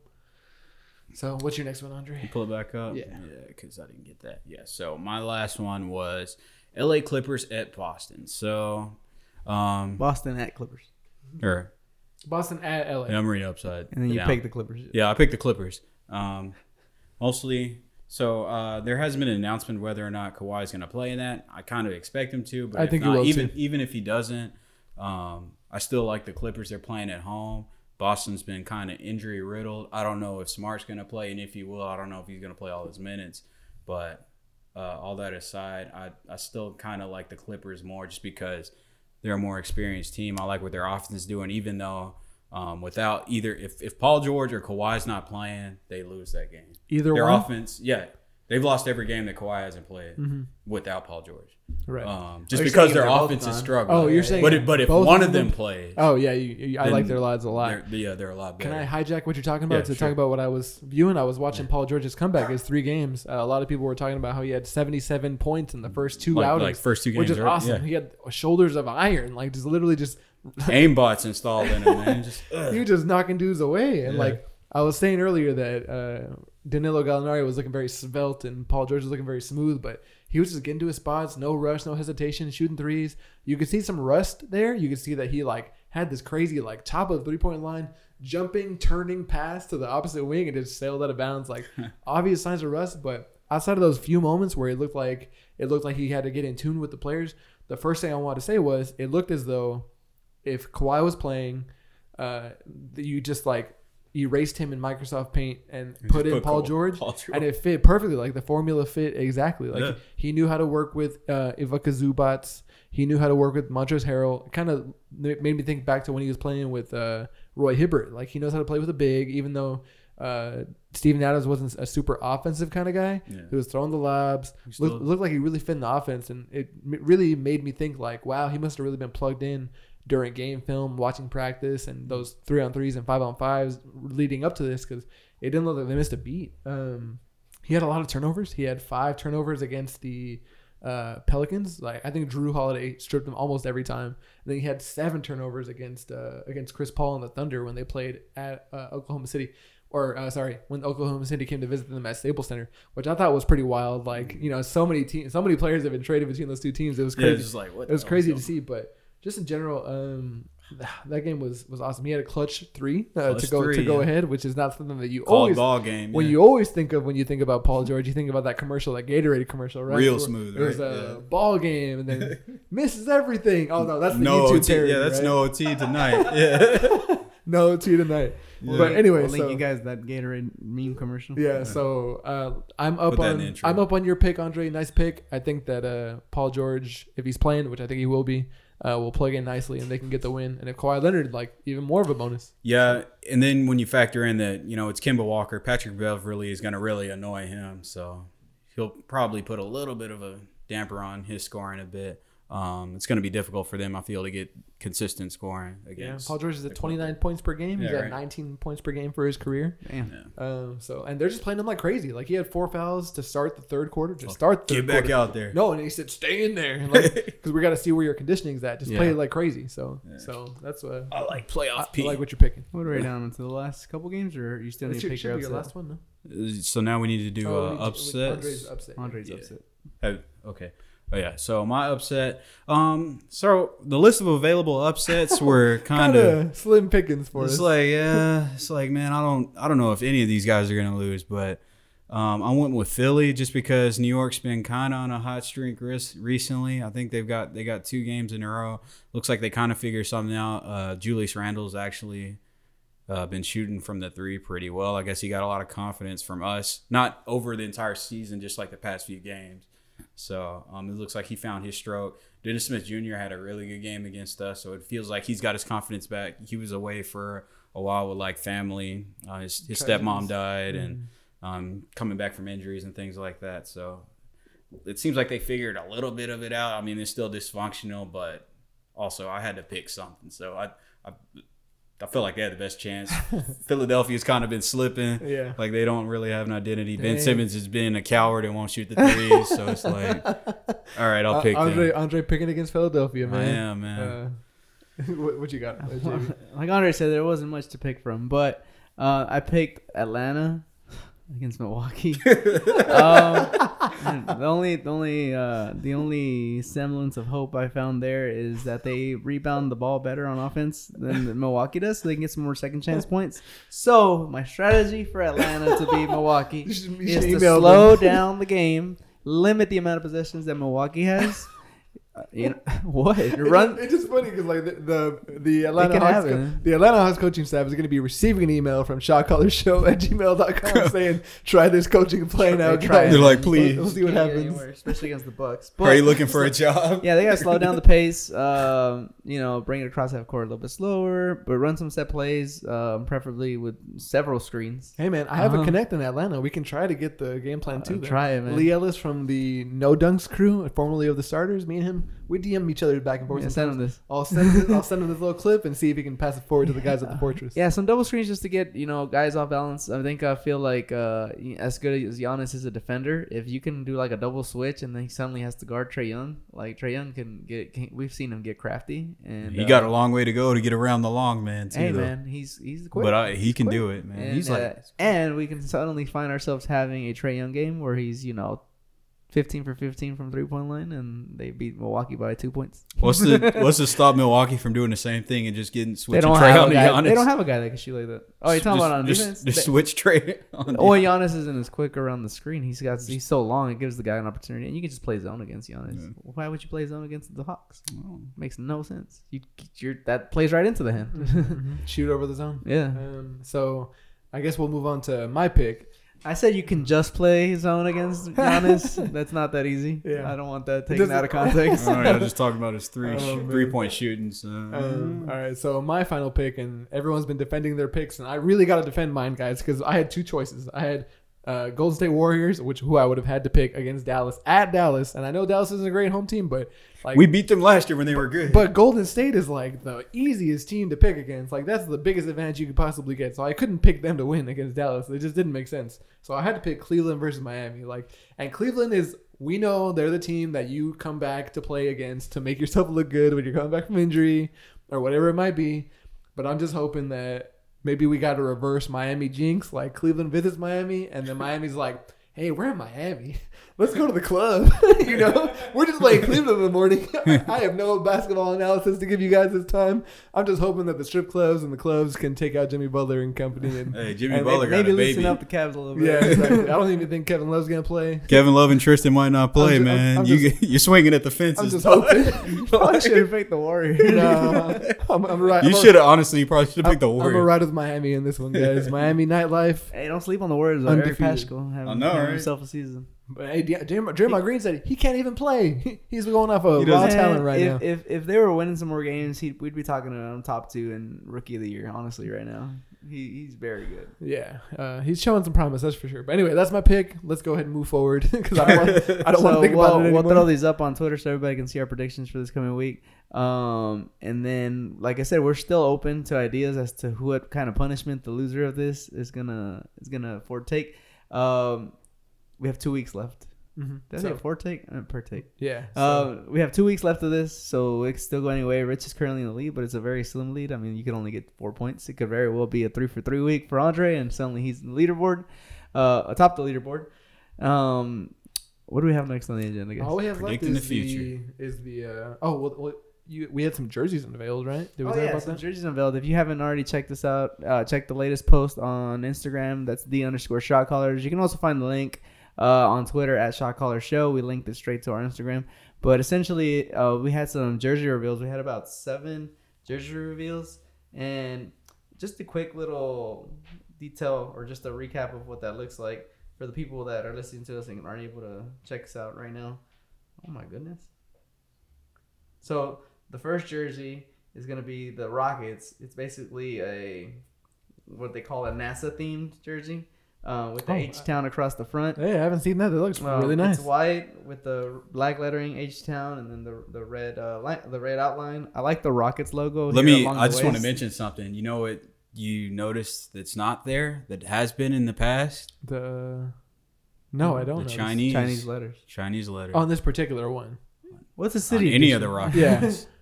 S3: So what's your next one, Andre?
S2: Pull it back up.
S3: Yeah.
S2: yeah, because I didn't get that. Yeah. So my last one was L.A. Clippers at Boston. So, um,
S1: Boston at Clippers,
S2: or
S3: Boston at LA.
S2: yeah, I'm reading upside.
S1: and then you
S2: down.
S1: pick the Clippers.
S2: Yeah, I picked the Clippers. Um, mostly. So uh, there hasn't been an announcement whether or not Kawhi is going to play in that. I kind of expect him to, but
S3: I
S2: if
S3: think he
S2: not,
S3: will,
S2: even
S3: too.
S2: even if he doesn't, um, I still like the Clippers. They're playing at home. Boston's been kind of injury riddled. I don't know if Smart's going to play, and if he will, I don't know if he's going to play all his minutes. But uh, all that aside, I I still kind of like the Clippers more just because they're a more experienced team. I like what their offense is doing, even though um, without either if, if Paul George or Kawhi's not playing, they lose that game.
S3: Either
S2: Their
S3: one.
S2: offense, yeah, they've lost every game that Kawhi hasn't played
S3: Mm-hmm.
S2: without Paul George.
S3: Right.
S2: Um, just
S1: you're
S2: because their offense is struggling.
S3: oh, you're saying.
S2: but if, but if one of them plays,
S3: Oh yeah, you, you, I like their lives a lot.
S2: they're, yeah, they're a lot better.
S3: Can I hijack what you're talking about
S2: Yeah,
S3: to
S2: sure.
S3: talk about what I was viewing? I was watching Paul George's comeback. His three games. Uh, a lot of people were talking about how he had 77 points in the first two
S2: like,
S3: outings,
S2: like first two games,
S3: which is
S2: right?
S3: awesome.
S2: Yeah.
S3: He had shoulders of iron, like just literally just
S2: aimbots installed in him, man. Just
S3: he was just knocking dudes away. And
S2: Yeah.
S3: like I was saying earlier that uh, Danilo Gallinari was looking very svelte and Paul George was looking very smooth, but he was just getting to his spots, no rush, no hesitation, shooting threes. You could see some rust there. You could see that he like had this crazy like top of the three point line, jumping, turning pass to the opposite wing and just sailed out of bounds. Like obvious signs of rust, but outside of those few moments where it looked like it looked like he had to get in tune with the players, the first thing I wanted to say was it looked as though if Kawhi was playing, uh, you just like erased him in Microsoft Paint and put in
S2: put
S3: Paul George,
S2: Paul George.
S3: and it fit perfectly. Like the formula fit exactly. Like
S2: Yeah.
S3: he knew how to work with uh, Ivica Zubac. He knew how to work with Montrezl Harrell. Kind of made me think back to when he was playing with uh, Roy Hibbert. Like he knows how to play with a big, even though uh, Steven Adams wasn't a super offensive kind of guy.
S2: Yeah.
S3: He was throwing the lobs.
S2: Still-
S3: Looked, looked like he really fit in the offense, and it really made me think like, wow, he must have really been plugged in during game film, watching practice, and those three on threes and five on fives leading up to this because it didn't look like they missed a beat. Um, he had a lot of turnovers. He had five turnovers against the uh, Pelicans. Like I think Jrue Holiday stripped them almost every time. And then he had seven turnovers against uh, against Chris Paul and the Thunder when they played at uh, Oklahoma City. Or uh, sorry, when Oklahoma City came to visit them at Staples Center, which I thought was pretty wild. Like you know, so many teams, so many players have been traded between those two teams. It was
S2: Yeah,
S3: crazy
S2: it's just like what
S3: it was crazy to see, but just in general, um, that game was was awesome. He had a clutch three uh,
S2: Clutch
S3: to go
S2: three,
S3: to go
S2: yeah.
S3: ahead, which is not something that you
S2: Called
S3: always
S2: ball game.
S3: when
S2: yeah.
S3: you always think of when you think about Paul George. You think about that commercial, that Gatorade commercial, right?
S2: Real
S3: Where
S2: smooth,
S3: It was
S2: right?
S3: a
S2: Yeah.
S3: ball game, and then misses everything. Oh no, that's the
S2: no
S3: YouTube
S2: OT,
S3: parody,
S2: yeah, that's
S3: right?
S2: no OT tonight. Yeah,
S3: no OT tonight.
S2: Yeah.
S3: But anyway,
S1: we'll link you guys that Gatorade meme commercial.
S3: yeah, so uh, I'm up
S2: Put
S3: on. I'm up on your pick, Andre. Nice pick. I think that uh, Paul George, if he's playing, which I think he will be, uh, will plug in nicely and they can get the win. And if Kawhi Leonard, like even more of a bonus.
S2: yeah, and then when you factor in that you know it's Kemba Walker, Patrick Beverley is going to really annoy him, so he'll probably put a little bit of a damper on his scoring a bit. Um, it's going to be difficult for them, I feel, to get consistent scoring
S3: Yeah,
S2: against.
S3: Paul George is at
S2: the
S3: 29 points per game. He's
S2: Yeah,
S3: at
S2: right.
S3: 19 points per game for his career.
S1: Damn.
S2: Yeah.
S3: Um, so and they're just playing him like crazy. Like he had four fouls to start the third quarter. Just start the
S2: Get
S3: third
S2: back
S3: quarter.
S2: out there.
S3: No, and he said stay in there, because we got to see where your conditioning's at. Just play
S1: Yeah.
S3: it like crazy. So
S2: Yeah.
S3: so that's what
S2: I like
S3: I,
S2: playoff
S3: I
S2: P.
S3: like what you're picking.
S1: What are we down into the last couple games, or you still need
S3: This
S1: to pick
S3: should
S1: your
S3: be your last one, no?
S2: so now we need to do
S3: Oh,
S2: uh,
S3: we- we-
S2: upsets.
S3: Andre's upset.
S1: Andre's
S2: Yeah.
S1: upset.
S2: Oh, okay. Oh yeah. So my upset. Um. So the list of available upsets were kind of.
S3: slim pickings for
S2: It's
S3: us.
S2: like yeah. It's like man, I don't. I don't know if any of these guys are gonna lose, but um, I went with Philly just because New York's been kind of on a hot streak recently. I think they've got they got two games in a row. Looks like they kind of figured something out. Uh, Julius Randle's actually uh, been shooting from the three pretty well. I guess he got a lot of confidence from us, not over the entire season, just like the past few games. So um, it looks like he found his stroke. Dennis Smith Jr. had a really good game against us, so it feels like he's got his confidence back. He was away for a while with like family. Uh, his his
S3: Cousins.
S2: stepmom died, and um, coming back from injuries and things like that. So it seems like they figured a little bit of it out. I mean, it's still dysfunctional, but also I had to pick something. So I I, I feel like they had the best chance. Philadelphia's kind of been slipping.
S3: Yeah.
S2: Like they don't really have an identity. Ben Simmons has been a coward and won't shoot the threes. so it's like, all right, I'll
S3: Uh,
S2: pick
S3: Andre
S2: them.
S3: Andre picking against Philadelphia,
S2: I
S3: man.
S2: am, man.
S3: Uh, what, what you got,
S1: like Andre said, there wasn't much to pick from, but uh, I picked Atlanta against Milwaukee. um, the only, the only, uh, the only semblance of hope I found there is that they rebound the ball better on offense than Milwaukee does, so they can get some more second chance points. So my strategy for Atlanta to beat Milwaukee
S3: You should- you
S1: is to slow
S3: them.
S1: down the game, limit the amount of possessions that Milwaukee has. Uh, you know, what run?
S3: It's just funny because like the the, the Atlanta Hawks, co- the Atlanta Hawks coaching staff is going to be receiving an email from shotcallershow at gmail.com saying try this coaching plan out.
S1: Try.
S2: They're like,
S3: We'll-
S2: please.
S3: We'll, see what happens.
S1: anywhere, especially against the Bucks.
S2: Are you looking for a job?
S1: Yeah, they gotta slow down the pace. Um, you know, bring it across half court a little bit slower, but run some set plays, um, preferably with several screens.
S3: Hey man, I have a
S1: Uh-huh.
S3: connect in Atlanta. We can try to get the game plan too.
S1: Uh, try it, man.
S3: Leigh Ellis from the No Dunks crew, formerly of the Starters. Me and him We DM each other back and forth.
S1: Yeah, send him this.
S3: I'll send this, I'll send him this little clip and see if he can pass it forward to the guys at the fortress.
S1: Yeah, some double screens just to get you know guys off balance. I think I feel like uh, as good as Giannis is a defender, if you can do like a double switch and then he suddenly has to guard Trae Young, like Trae Young can get. Can, we've seen him get crafty, and
S2: He
S1: uh,
S2: got a long way to go to get around the long man too.
S1: Hey
S2: though.
S1: man, he's he's quick.
S2: but I, he
S1: He's
S2: can
S1: quick.
S2: do it, man.
S1: And,
S2: he's
S1: uh,
S2: like
S1: and we can suddenly find ourselves having a Trae Young game where he's you know. 15 for 15 from three point line, and they beat Milwaukee by two points.
S2: what's the what's to stop Milwaukee from doing the same thing and just getting
S1: They
S2: switching
S1: don't
S2: Trae
S1: have
S2: on
S1: a
S2: to. Giannis?
S1: They don't have a guy that can shoot like that. Oh, you're talking
S2: just,
S1: about on
S2: just,
S1: defense?
S2: Just
S1: They-
S2: switch Trae. On
S1: Or
S2: defense.
S1: Giannis isn't as quick around the screen. He's got he's so long. It gives the guy an opportunity, and you can just play zone against Giannis.
S2: Yeah.
S1: Why would you play zone against the Hawks?
S2: Oh.
S1: Makes no sense. You you're, that plays right into the hand.
S3: Mhm. Shoot over the zone.
S1: yeah,
S3: Um, so I guess we'll move on to my pick.
S1: I said you can just play zone against Giannis. That's not that easy.
S3: Yeah.
S1: I don't want that taken out of context.
S2: I was just talking about his three
S3: Oh, man.
S2: three point shooting. So.
S3: Um, all right, so my final pick, and everyone's been defending their picks, and I really got to defend mine, guys, because I had two choices. I had uh, Golden State Warriors, which who I would have had to pick against Dallas at Dallas, and I know Dallas isn't a great home team, but like
S2: we beat them last year when they were good.
S3: But Golden State is like the easiest team to pick against. Like that's the biggest advantage you could possibly get. So I couldn't pick them to win against Dallas. It just didn't make sense. So I had to pick Cleveland versus Miami. Like and Cleveland is we know they're the team that you come back to play against to make yourself look good when you're coming back from injury or whatever it might be. But I'm just hoping that maybe we got a reverse Miami jinx. Like Cleveland visits Miami and then Miami's like, hey, we're in Miami. Let's go to the club. you know, we're just playing Cleveland in the morning. I have no basketball analysis to give you guys this time. I'm just hoping that the strip clubs and the clubs can take out Jimmy Butler and company. And
S2: hey, Jimmy
S1: And
S2: Butler
S1: maybe
S2: got a
S1: loosen
S2: baby.
S1: up the Cavs a little bit.
S3: yeah, exactly. I don't even think Kevin Love's gonna play.
S2: Kevin Love and Tristan might not play,
S3: I'm ju-
S2: man.
S3: I'm
S2: you you're swinging at the fences.
S3: I'm just
S2: dog.
S3: hoping.
S1: Probably should have picked the Warriors.
S3: no, I'm, I'm right.
S2: You should have honestly. You probably should have picked the Warriors.
S3: I'm
S2: Warriors.
S3: gonna ride with Miami in this one, guys. Miami nightlife.
S1: Hey, don't sleep on the Warriors. Though. Eric
S3: Undefeated.
S1: Paschall having,
S2: I know,
S1: having
S2: right?
S1: himself a season.
S3: But hey, Dr- Draymond, Draymond Green said he can't even play. He's going off of
S2: He
S3: raw
S2: doesn't-
S3: talent right
S1: if,
S3: now.
S1: If if they were winning some more games, he we'd be talking about him top two and rookie of the year. Honestly, right now, he he's very good.
S3: Yeah, uh, he's showing some promise, that's for sure. But anyway, that's my pick. Let's go ahead and move forward because I don't want I don't want to
S1: So
S3: think
S1: we'll,
S3: about it
S1: We'll throw these up on Twitter so everybody can see our predictions for this coming week. Um, and then, like I said, we're still open to ideas as to what kind of punishment the loser of this is gonna is gonna foretake. Um, we have two weeks left.
S3: Mhm.
S1: Did I
S3: So,
S1: say foretake? Uh, partake.
S3: yeah, so-
S1: Uh, we have two weeks left of this, so it can still go anyway. Rich is currently in the lead, but it's a very slim lead. I mean, you could only get four points. It could very well be a three for three week for Andre, and suddenly he's in the leaderboard, uh, atop the leaderboard. Um, what do we have next on the agenda, guys?
S3: all we have left is
S2: the
S3: the, is the uh, oh well, well you we had some jerseys unveiled right? Did we
S1: Oh,
S3: talk
S1: yeah,
S3: about
S1: some
S3: that?
S1: jerseys unveiled. If you haven't already checked this out, uh, check the latest post on Instagram. That's the underscore shot callers. You can also find the link uh, on Twitter at shot caller show. We linked it straight to our Instagram. But essentially, uh, we had some jersey reveals. We had about seven jersey reveals, and just a quick little detail or just a recap of what that looks like for the people that are listening to us and aren't able to check us out right now. Oh my goodness! So the first jersey is going to be the Rockets. It's basically a what they call a NASA themed jersey uh, with the
S3: Oh,
S1: H Town across the front.
S3: Hey, I haven't seen that. It looks
S1: Um,
S3: really nice.
S1: It's white with the black lettering H Town and then the the red uh, li- the red outline. I like the Rockets logo.
S2: Let
S1: here
S2: me.
S1: along
S2: I
S1: the
S2: just want to mention something. You know what? You noticed that's not there. That has been in the past.
S3: The no, I don't.
S2: The
S3: notice.
S2: Chinese
S1: Chinese letters.
S2: Chinese letter.
S3: on this particular one.
S1: What's the
S2: on
S1: city?
S2: any
S1: edition?
S2: of the Rockets.
S3: Yeah.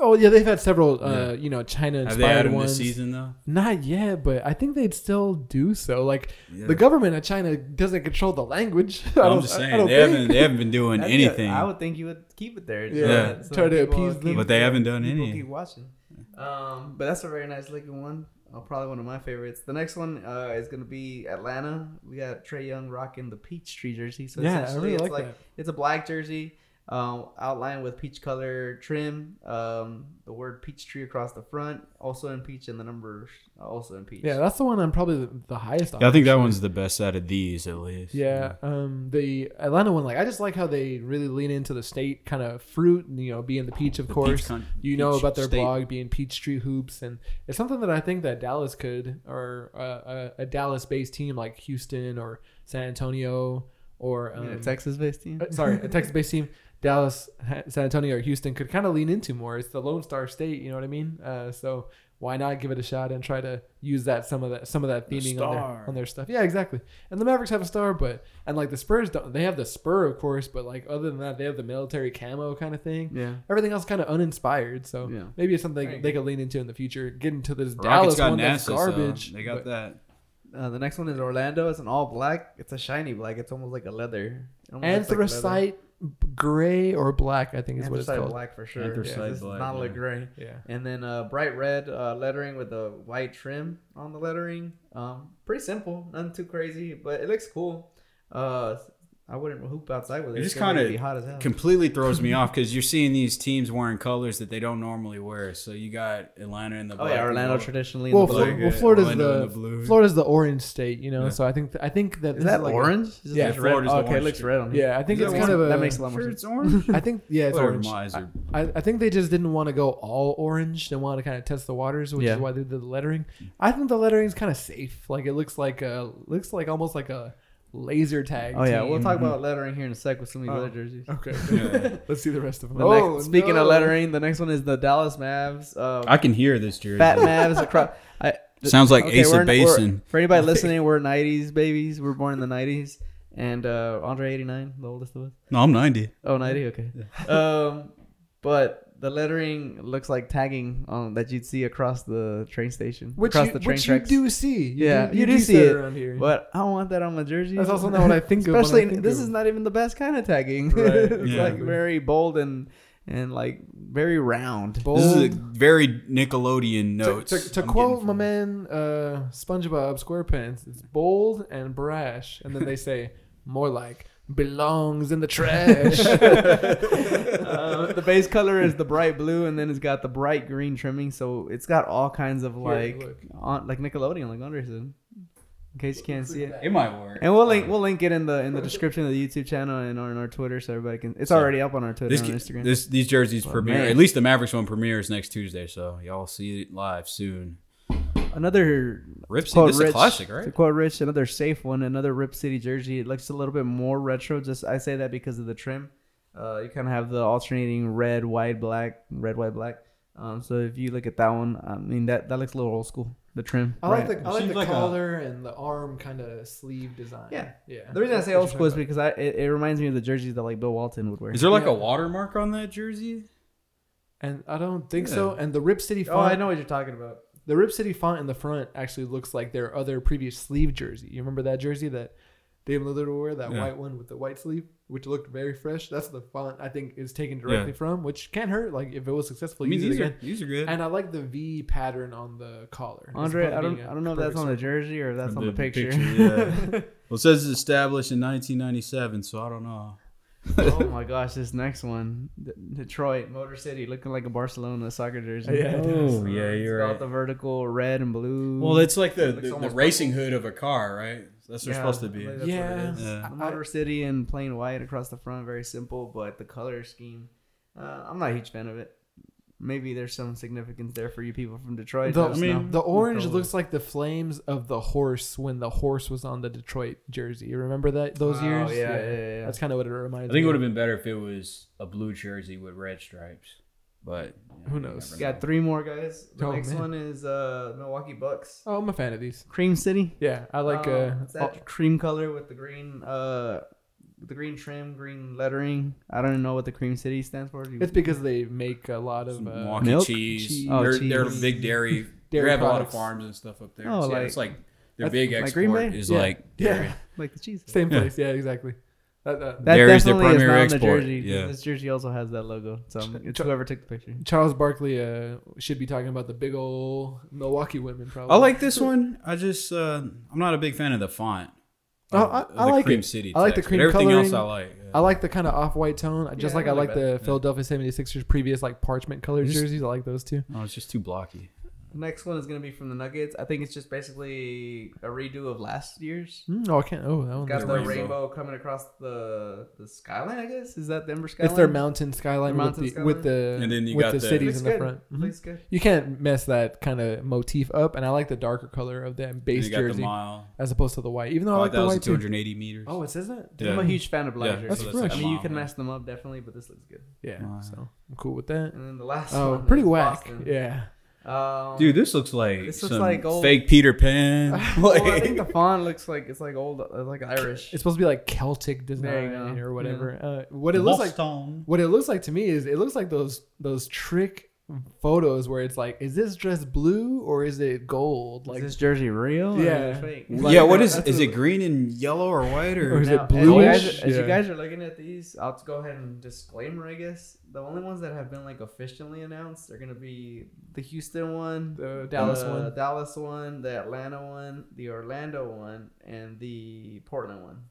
S3: Oh yeah, they've had several, uh,
S2: Yeah.
S3: you know, China
S2: Have they had
S3: inspired
S2: them
S3: ones.
S2: this season though?
S3: Not yet, but I think they'd still do so. Like
S2: Yeah.
S3: the government of China doesn't control the language. I
S2: I'm
S3: don't-
S2: just
S3: I- I
S2: saying
S3: don't
S2: they
S3: think.
S2: haven't. They haven't been doing
S1: That'd
S2: anything.
S1: I would think you would keep it there.
S3: Yeah.
S2: Yeah.
S3: Try to
S1: people
S3: appease them.
S2: But they haven't done
S1: people
S2: any.
S1: Keep watching. Um, but that's a very nice looking one. Uh, probably one of my favorites. The next one uh, is gonna be Atlanta. We got Trae Young rocking the peach tree jersey. So
S3: yeah, I
S1: essentially
S3: really
S1: it's
S3: like, that.
S1: It's a black jersey, um, outlined with peach color trim. Um, the word Peachtree across the front, also in peach, and the numbers also in peach.
S3: Yeah, that's the one I'm probably the, the highest on.
S2: Yeah, I think that
S3: actually.
S2: one's the best out of these at least.
S3: Yeah, um, the Atlanta one, like I just like how they really lean into the state kind of fruit, and, you know, being the peach, of
S2: The
S3: course.
S2: peach con-
S3: you know about their
S2: state.
S3: blog being Peachtree Hoops, and it's something that I think that Dallas could, or uh, a, a Dallas-based team like Houston or San Antonio, or
S1: I mean,
S3: um,
S1: a Texas-based team.
S3: uh, sorry, a Texas-based team. Dallas, San Antonio, or Houston could kind of lean into more. It's the Lone Star State, you know what I mean? Uh, so why not give it a shot and try to use that some of that some of that
S2: The
S3: on their, on their stuff? Yeah, exactly. And the Mavericks have a star, but and like the Spurs don't. They have the spur, of course, but like other than that, they have the military camo kind of thing.
S1: Yeah.
S3: Everything else kind of uninspired. So
S1: Yeah.
S3: maybe it's something
S1: There
S3: they could lean into in the future. Get into this
S2: Rockets
S3: Dallas
S2: got
S3: one that's garbage.
S2: so they got
S3: but-
S2: that.
S1: Uh, the next one is Orlando. It's an all black. It's a shiny black. It's almost like a leather. It almost looks like leather.
S3: Anthracite gray or black, I think is what it's
S1: Anthracite
S3: called.
S1: black for sure.
S2: Anthracite
S1: Yeah, this
S2: black,
S1: not look
S2: yeah.
S1: gray.
S3: Yeah.
S1: And then uh, bright red uh, lettering with a white trim on the lettering. Um, pretty simple, nothing too crazy, but it looks cool. Uh, I wouldn't hoop outside with it.
S2: It just
S1: It's
S2: kinda
S1: hot as hell.
S2: Completely throws me off because you're seeing these teams wearing colors that they don't normally wear. So you got Atlanta in the
S1: oh
S2: black.
S1: yeah, Orlando
S2: gold.
S1: traditionally.
S3: Well,
S1: in the blue.
S2: blue.
S3: well, Florida's
S2: Orlando
S3: the,
S2: the blue.
S3: Florida's the orange state, you know.
S2: Yeah.
S3: So I think I think that
S1: is that
S3: like
S1: orange? Is
S3: Yeah,
S1: it red?
S2: Florida's
S1: Oh,
S2: the
S1: okay, it looks red on here.
S3: yeah, I think
S1: Is
S3: it's
S1: that
S3: kind of
S1: orange?
S3: a.
S1: that makes a lot more
S2: Sure,
S1: sense.
S2: it's orange.
S3: I think yeah, it's orange.
S2: my
S3: I, I think they just didn't want to go all orange. They wanted to kind of test the waters, which
S1: Yeah.
S3: is why they did the lettering. I think the lettering is kind of safe. Like it looks like a looks like almost like a laser tag.
S1: Oh yeah, we'll talk about lettering here in a sec with some of these
S3: Oh.
S1: other jerseys.
S3: Okay,
S2: Yeah.
S3: let's see the rest of them.
S1: The
S3: oh,
S1: next, speaking
S3: no.
S1: of lettering, the next one is the Dallas Mavs. Uh,
S2: I can hear this jersey.
S1: Fat Mavs across. I,
S2: Sounds like Ace of
S1: we're-
S2: Basin.
S1: For anybody listening, we're '90s babies. We're born in the '90s, and uh, Andre '89, the oldest of us.
S2: No, I'm 90.
S1: Oh, 90, okay. Um, but the lettering looks like tagging um, that you'd see across the train station,
S3: which
S1: across
S3: you,
S1: the train
S3: which
S1: tracks.
S3: you do see. You
S1: Yeah,
S3: do,
S1: you do see
S3: that
S1: it,
S3: around here.
S1: But I don't want that on my jersey.
S3: That's also not what I think of I
S1: Especially,
S3: think
S1: this
S3: of-
S1: is not even the best kind of tagging.
S3: Right,
S1: it's
S2: yeah.
S1: like very bold and and like very round.
S3: Bold.
S2: This is a very Nickelodeon
S3: to,
S2: notes.
S3: to, to
S2: I'm
S3: quote my man uh, SpongeBob SquarePants, it's bold and brash, and then they say more like belongs in the trash.
S1: uh, the base color is the bright blue, and then it's got the bright green trimming. So it's got all kinds of like,
S3: look.
S1: on, like Nickelodeon, like Andre said. In case you can't see it,
S2: It might work.
S1: and we'll link we'll link it in the in the description of the YouTube channel and on our Twitter, so everybody can. It's already up on our Twitter
S2: This,
S1: and Instagram.
S2: this these jerseys premiere.
S1: man.
S2: At least the Mavericks one premieres next Tuesday, so y'all see it live soon.
S1: Another
S2: Rip City,
S1: quote
S2: this is a
S1: Rich,
S2: classic,
S1: To quote Rich, another safe one, another Rip City jersey. It looks a little bit more retro. Just I say that because of the trim. Uh, you kind of have the alternating red, white, black, red, white, black. Um, so if you look at that one, I mean that that looks a little old school. The trim.
S3: I like
S1: Right.
S3: the I like the
S2: like a-
S3: collar and the arm kind of sleeve design.
S1: Yeah.
S3: yeah.
S1: The reason I say old school is because I it, it reminds me of the jerseys that like Bill Walton would wear.
S2: Is there like
S3: Yeah.
S2: a watermark on that jersey?
S3: and I don't think
S2: Yeah.
S3: so. And the Rip City
S1: oh, I know what you're talking about.
S3: The Rip City font in the front actually looks like their other previous sleeve jersey. You remember that jersey that Dame Lillard wore, that
S2: Yeah.
S3: white one with the white sleeve, which looked very fresh. That's the font I think is taken directly from, which can't hurt. Like if it was successful,
S2: I mean,
S3: use it
S2: these are these are good.
S3: And I like the V pattern on the collar.
S1: Andre, I don't
S3: be
S1: I
S3: a
S1: don't know if that's on the jersey or if that's
S2: From
S1: on the, picture.
S2: yeah. well, it says it's established in 1997, so I don't know.
S1: Oh my gosh, this next one, Detroit Motor City, looking like a Barcelona soccer jersey.
S3: Yeah, it does.
S2: Oh, yeah, you're
S1: got
S2: right.
S1: the vertical red and blue.
S2: Well, it's like the,
S1: Looks
S2: the, the
S1: almost
S2: racing hood of a car, right? That's what
S1: Yeah,
S2: they're supposed to be.
S1: believe that's what it
S3: Yeah.
S2: Yeah.
S1: Motor City in plain white across the front, very simple, but the color scheme, uh, I'm not a huge fan of it. Maybe there's some significance there for you people from Detroit.
S3: The,
S2: I mean,
S1: know.
S3: the orange
S1: Probably.
S3: looks like the flames of the horse when the horse was on the Detroit jersey. You remember that those
S1: Oh,
S3: years?
S1: yeah, yeah, yeah, yeah.
S3: That's kind of what it reminds me of.
S2: I think it would have been better if it was a blue jersey with red stripes, but you know,
S3: Who knows?
S2: never
S1: Got
S2: know.
S1: three more guys. The
S3: Oh,
S1: next
S3: man.
S1: one is uh, Milwaukee Bucks.
S3: Oh, I'm a fan of these.
S1: Cream City.
S3: Yeah, I like.
S1: Um,
S3: uh,
S1: it's that cream color with the green, uh, with the green trim, green lettering. I don't know what the Cream City stands for.
S3: It's because they make a lot of uh,
S1: milk?
S2: cheese.
S3: Cheese.
S1: Oh,
S2: they're, they're
S1: cheese.
S2: big dairy. they
S3: Dairy
S2: have a lot of farms and stuff up there.
S1: Oh,
S2: So, yeah, it's like their
S1: that's
S2: big
S1: like
S2: export
S1: Green Bay?
S2: is
S3: Yeah.
S2: like dairy.
S3: yeah,
S1: like the cheese.
S3: same
S2: Yeah.
S3: place. Yeah, exactly. That, that,
S1: That
S2: Dairy's their
S1: definitely is
S2: primary
S1: not
S2: export,
S1: the jersey.
S2: yeah.
S1: This jersey also has that logo. So it's
S3: ch-
S1: whoever took the picture.
S3: Charles Barkley uh, should be talking about the big old Milwaukee women. Probably.
S2: I like this one. I just uh, I'm not a big fan of the font.
S3: Oh,
S2: of
S3: I-
S2: the
S3: I like
S2: cream
S3: it.
S2: City.
S3: I like the
S2: text, but
S3: cream
S2: Everything else I like. yeah.
S3: I like the kind of off-white tone, just
S1: Yeah,
S3: like
S1: I
S3: I
S1: like
S3: like
S1: that.
S3: the Philadelphia 76ers previous like parchment colored
S2: Just-
S3: jerseys. I like those too.
S2: No, it's just too blocky.
S1: The next one is gonna be from the Nuggets. I think it's just basically a redo of last year's.
S3: Mm, oh, I can't. Oh, that one.
S1: Got
S2: The
S1: the
S2: rainbow.
S1: rainbow. coming across the the skyline. I guess is that the Ember skyline?
S3: It's their mountain skyline,
S1: Their mountain
S3: with, the, with the
S2: And then you
S3: with
S2: got
S3: the,
S2: the-
S3: cities in the
S1: good.
S3: front. Mhm.
S1: Looks good.
S3: You can't mess that kind of motif up, and I like the darker color of that base
S2: you got the
S3: jersey
S2: mile.
S3: as opposed to the white. Even though I like the white too.
S2: 5,280 meters.
S3: Oh, it says that.
S2: Yeah.
S1: I'm a huge fan of black
S2: Yeah,
S1: jerseys.
S3: That's
S2: so
S3: fresh.
S2: like
S1: I
S2: a
S1: mean, you can mess them up definitely, but this looks good.
S3: Yeah,
S2: Wow.
S3: so I'm cool with that.
S1: And then the last
S3: Oh,
S1: one,
S3: pretty whack.
S1: Boston.
S3: Yeah.
S1: Um,
S2: Dude, this looks like
S1: This looks
S2: some
S1: like old-
S2: fake Peter Pan.
S1: well, I think the font looks like it's like old, uh, like Irish.
S3: It's supposed to be like Celtic
S1: There
S3: design or whatever. Uh, what it looks like What it looks like to me is it looks like those those trick photos where it's like, is this dress blue or is it gold? Like,
S1: is this jersey real?
S3: Yeah.
S1: is it fake?
S3: Like-
S2: yeah, what is is it green and yellow or white or,
S3: Or is it
S1: Now, as you guys- As,
S3: Yeah.
S1: you guys are looking at these, I'll just go ahead and disclaimer. I guess the only ones that have been like officially announced are gonna be the Houston one,
S3: the Dallas
S1: the
S3: one.
S1: Dallas one, the Atlanta one, the Orlando one, and the Portland one.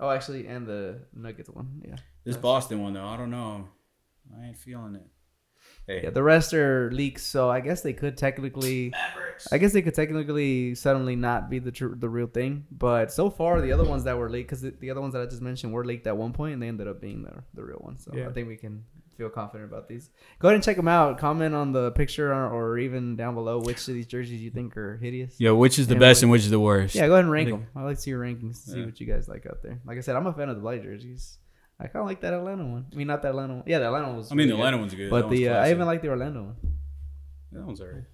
S1: Oh, actually, and the Nuggets one. Yeah.
S2: this Boston one though? I don't know. I ain't feeling it. Hey,
S1: Yeah, the rest are leaks, so I guess they could technically. Mavericks. I guess they could technically suddenly not be the tr- the real thing, but so far the other ones that were leaked, because the, the other ones that I just mentioned were leaked at one point, and they ended up being the the real ones. So
S3: Yeah.
S1: I think we can feel confident about these. Go ahead and check them out. Comment on the picture or, or even down below which of these jerseys you think are hideous.
S2: Yeah, which is the
S1: Yeah,
S2: best
S1: what-
S2: and which is the worst?
S1: Yeah, go ahead and rank
S2: think-
S1: them. I like to see your rankings, to see
S2: Yeah.
S1: what you guys like out there. Like I said, I'm a fan of the black jerseys. I kind of like that Atlanta one. I mean, not that Atlanta one. Yeah, the Atlanta one was.
S2: I mean, the
S1: really good.
S2: Atlanta one's good.
S1: But
S2: That one's
S1: the uh, I even like the Orlando one.
S2: that one's alright.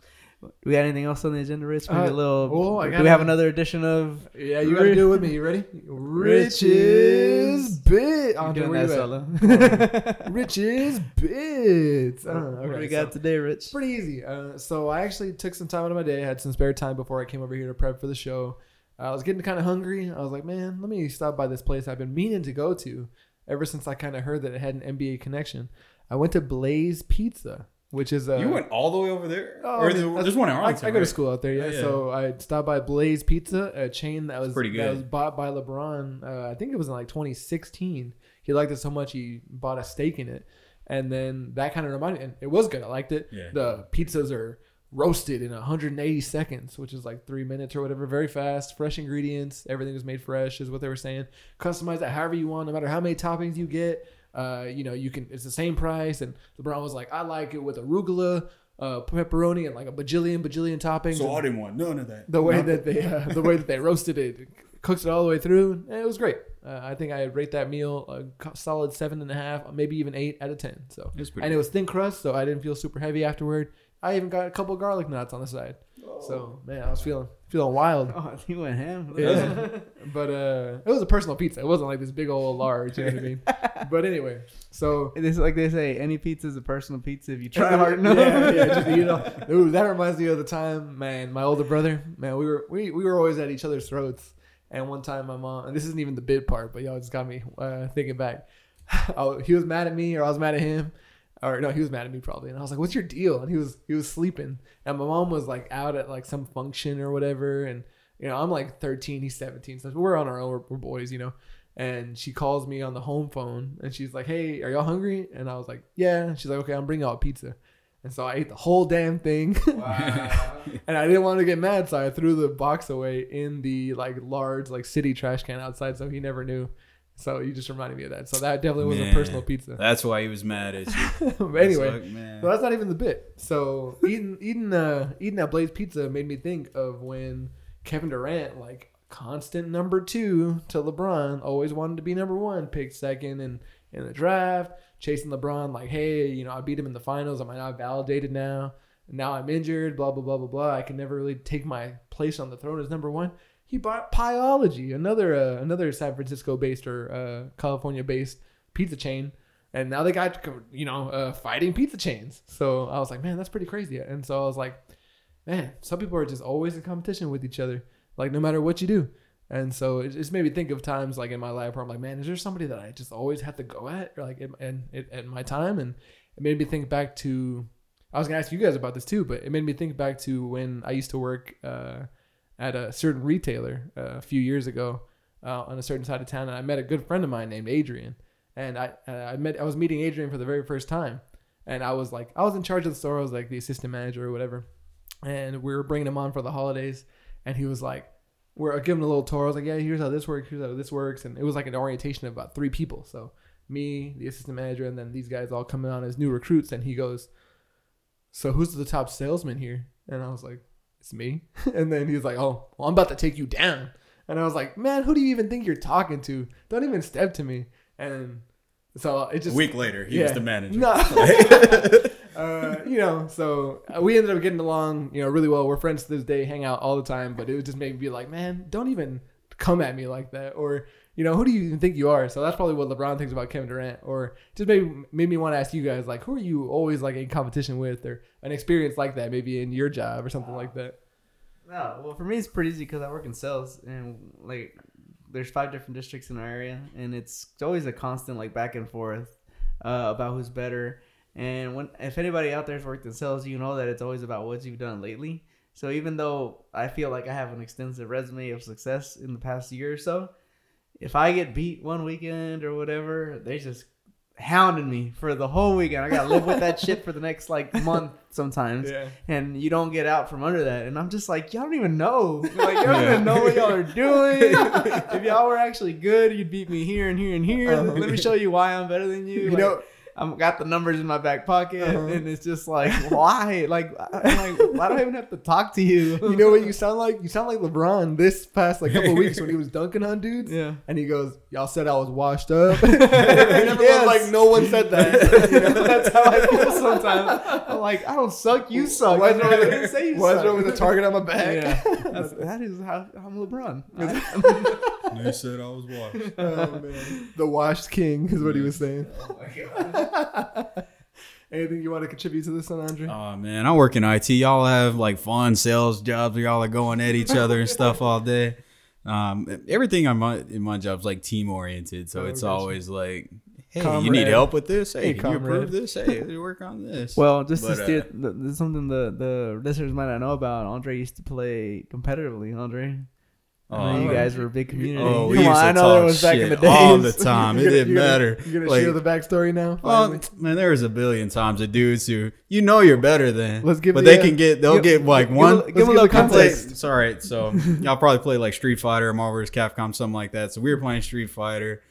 S1: We got anything else on the agenda, Rich? Maybe
S3: Uh,
S1: a little.
S3: oh, I gotta-
S1: we have another edition of?
S3: Yeah, you gotta do it with me. You ready? Riches bit.
S1: You're
S3: Andre,
S1: doing
S3: where
S1: that
S3: you at?
S1: solo.
S3: Riches bits. Uh,
S1: what do
S3: okay,
S1: we got
S3: so-
S1: today, Rich?
S3: pretty easy. Uh, so I actually took some time out of my day. I had some spare time before I came over here to prep for the show. I was getting kind of hungry. I was like, man, let me stop by this place I've been meaning to go to ever since I kind of heard that it had an NBA connection. I went to Blaze Pizza, which is a
S2: you went all the way over there,
S3: Oh,
S2: or
S3: I mean,
S2: the,
S3: that's-
S2: there's one in
S3: I, I go to
S2: right?
S3: school out there, yeah.
S2: Oh, yeah.
S3: So I stopped by Blaze Pizza, a chain that was
S2: pretty good.
S3: that was bought by LeBron. Uh, I think it was in like 2016. He liked it so much he bought a stake in it, and then that kind of reminded. And it was good. I liked it.
S2: Yeah.
S3: The pizzas are roasted in 180 seconds, which is like three minutes or whatever. Very fast, fresh ingredients. Everything was made fresh, is what they were saying. Customize that however you want, no matter how many toppings you get. Uh, you know, you can. It's the same price. And LeBron was like, I like it with arugula, uh, pepperoni, and like a bajillion, bajillion toppings.
S2: So I didn't want none of that.
S3: the way that they, uh, the way that they roasted it, cooked it all the way through. and It was great. Uh, I think I rate that meal a solid seven and a half, maybe even eight out of ten. So, and it was thin crust, so I didn't feel super heavy afterward. I even got a couple garlic knots on the side. So man, I was feeling feeling wild.
S1: Oh, he went ham.
S3: Yeah. but uh, it was a personal pizza. It wasn't like this big old large. You know what I mean? But anyway, so
S1: It is like they say, any pizza is a personal pizza if you try hard enough.
S3: Yeah, yeah, just you know. Ooh, that reminds me of the time, man. My older brother, man, we were we, we were always at each other's throats. And one time, my mom, and this isn't even the bid part, but y'all just got me uh, thinking back. He was mad at me, or I was mad at him, or no, he was mad at me probably. And I was like, "What's your deal?" And he was he was sleeping, and my mom was like out at like some function or whatever, and you know I'm like 13, he's 17, so we're on our own, we're, we're boys, you know. And she calls me on the home phone, and she's like, "Hey, are y'all hungry?" And I was like, "Yeah." And she's like, "Okay, I'm bringing y'all pizza." And so I ate the whole damn thing. and I didn't want to get mad, so I threw the box away in the like large like city trash can outside, so he never knew. So you just reminded me of that. So that definitely was a personal pizza.
S2: That's why he was mad at you.
S3: but anyway,
S2: It's like, man.
S3: so that's not even the bit. So eating eating uh eating that Blaze pizza made me think of when Kevin Durant, like constant number two to LeBron, always wanted to be number one, picked second in in the draft, chasing LeBron like, hey, you know, I beat him in the finals. Am I not validated now? Now I'm injured. Blah blah blah blah blah. I can never really take my place on the throne as number one. He bought Pieology, another uh, another San Francisco based or uh, California based pizza chain and now they got you know uh, fighting pizza chains. So I was like, man, that's pretty crazy. And so I was like, man, some people are just always in competition with each other, like no matter what you do. And so it just made me think of times like in my life where I'm like, man, is there somebody that I just always have to go at, or like, and at my time? And it made me think back to. I was gonna ask you guys about this too, but it made me think back to when I used to work uh, at a certain retailer uh, a few years ago uh, on a certain side of town, and I met a good friend of mine named Adrian and I uh, I met I was meeting Adrian for the very first time, and I was like I was in charge of the store. I was like the assistant manager or whatever, and we were bringing him on for the holidays, and he was like, "We're giving him a little tour." I was like, "Yeah, here's how this works. Here's how this works," and it was like an orientation of about three people. So me, the assistant manager, and then these guys all coming on as new recruits, and he goes, "So who's the top salesman here?" And I was like, "It's me." And then he was like, "Oh, well, I'm about to take you down." And I was like, "Man, who do you even think you're talking to? Don't even step to me." And so it just.
S2: A
S3: just
S2: week later, he
S3: yeah.
S2: was the manager.
S3: no. uh, you know, so uh, we ended up getting along, you know, really well. We're friends to this day, hang out all the time. But it would just make me be like, man, don't even come at me like that, or you know, who do you even think you are? So that's probably what LeBron thinks about Kevin Durant, or just maybe made me want to ask you guys, like, who are you always like in competition with, or an experience like that, maybe in your job or something like that.
S1: No, well, for me, it's pretty easy because I work in sales, and like, there's five different districts in our area, and it's always a constant like back and forth uh, about who's better. And when if anybody out there's worked in sales, you know that it's always about what you've done lately. So even though I feel like I have an extensive resume of success in the past year or so, if I get beat one weekend or whatever, they just hounding me for the whole weekend. I gotta live with that shit for the next like month sometimes
S3: Yeah.
S1: and you don't get out from under that. And I'm just like, y'all don't even know. Like, y'all don't
S2: Yeah.
S1: even know what y'all are doing. if y'all were actually good, you'd beat me here and here and here.
S3: Uh-huh.
S1: Let me show you why I'm better than you.
S3: You
S1: Like,
S3: know,
S1: I've got the numbers in my back pocket,
S3: Uh-huh.
S1: and it's just like, why? Like, I'm like, why do I even have to talk to you?
S3: you know what you sound like? You sound like LeBron this past like couple weeks when he was dunking on dudes.
S1: Yeah.
S3: And he goes, "Y'all said I was washed up." and everyone's
S1: Yes.
S3: like, "No one said that."
S1: You know, that's how I feel sometimes. I'm like, I don't suck, you suck.
S3: Why is
S1: You know, I
S3: with
S1: didn't say you
S3: Why is with a target on my back?
S1: Yeah, that's, that is how I'm LeBron. I-
S2: They said I was washed.
S3: oh man, the washed king is what he was saying. Oh my god. Anything you want to contribute to this one, Andre?
S2: Oh man, I work in IT. Y'all have like fun sales jobs where y'all are going at each other and stuff all day. Um, everything on my in my job's like team oriented, so
S3: Oh,
S2: it's
S3: gotcha.
S2: always like, hey, you need help with this? Hey,
S3: Hey,
S2: can you
S3: comrade.
S2: approve this? Hey, you work on this.
S1: Well, just
S2: But,
S1: to steer,
S2: uh,
S1: th- this is something the the listeners might not know about. Andre used to play competitively. Andre, Oh, I know you
S2: Oh,
S1: guys were a big community.
S2: Oh, we
S1: Come
S2: used
S1: on,
S2: to
S1: I know
S2: talk
S1: there was back in the
S2: shit
S1: days.
S2: all the time. It
S3: gonna-
S2: didn't
S3: you're gonna-
S2: matter.
S3: You're gonna
S2: Like,
S3: share the backstory now.
S2: Well, man, there was a billion times of dudes who you know you're better than,
S3: Let's give
S2: but
S3: the,
S2: they can get they'll
S1: give-
S2: get like
S1: give
S2: one.
S1: a-
S3: let's
S1: give a
S3: give
S1: little
S3: the
S2: I
S3: context.
S1: context.
S2: It's all right. So y'all probably play like Street Fighter, Marvel vs. Capcom, something like that. So we were playing Street Fighter.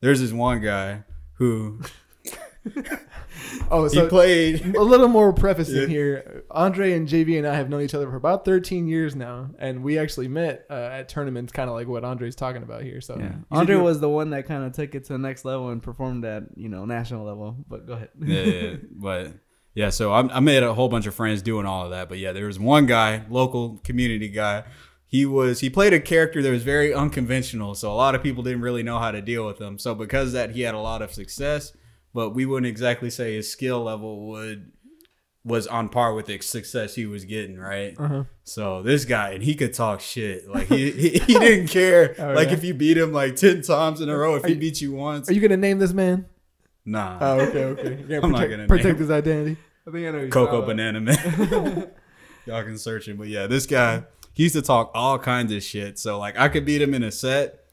S2: There's this one guy who
S3: oh,
S2: he
S3: so
S2: played.
S3: a little more preface in
S2: Yeah.
S3: here. Andre and JV and I have known each other for about 13 years now, and we actually met uh, at tournaments, kind of like what Andre's talking about here. So
S1: Yeah. Andre was the one that kind of took it to the next level and performed at you know national level. But go ahead.
S2: yeah, yeah, but yeah. So I, I made a whole bunch of friends doing all of that. But yeah, there was one guy, local community guy. He was he played a character that was very unconventional, so a lot of people didn't really know how to deal with him. So because of that, he had a lot of success, but we wouldn't exactly say his skill level would was on par with the success he was getting, right?
S3: Uh-huh.
S2: So this guy, and he could talk shit. Like he he, he didn't care.
S3: Oh,
S2: like
S3: yeah?
S2: if you beat him like ten times in a row, if
S3: Are
S2: he
S3: you-
S2: beat you once,
S3: Are you gonna name this man?
S2: nah.
S3: Oh, okay, okay. Yeah,
S2: I'm not gonna
S3: protect
S2: name
S3: his identity.
S1: I think I know.
S2: Coco Banana Man. Y'all can search him. But yeah, this guy, he used to talk all kinds of shit. So like I could beat him in a set.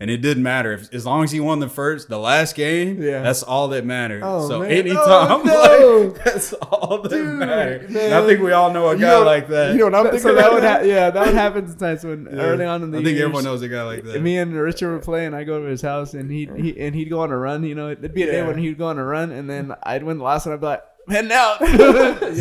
S2: And it didn't matter if, as long as he won the first, the last game.
S3: Yeah.
S2: that's all that mattered.
S3: Oh,
S2: so
S3: man.
S2: anytime,
S3: Oh, no.
S2: like, that's all that
S3: Dude,
S2: mattered.
S3: Man.
S2: I think we all know a
S3: You
S2: guy
S3: know-
S2: like that.
S3: You know what I'm thinking?
S1: So that would, ha- yeah, that would happen sometimes when
S2: Yeah.
S1: early on in the
S2: I think
S1: years,
S2: everyone knows a guy like that.
S1: Me and Richard were playing. I go to his house and he he and he'd go on a run. You know, it'd be a day when he'd go on a run, and then I'd win the last one. I'd be like, heading out. See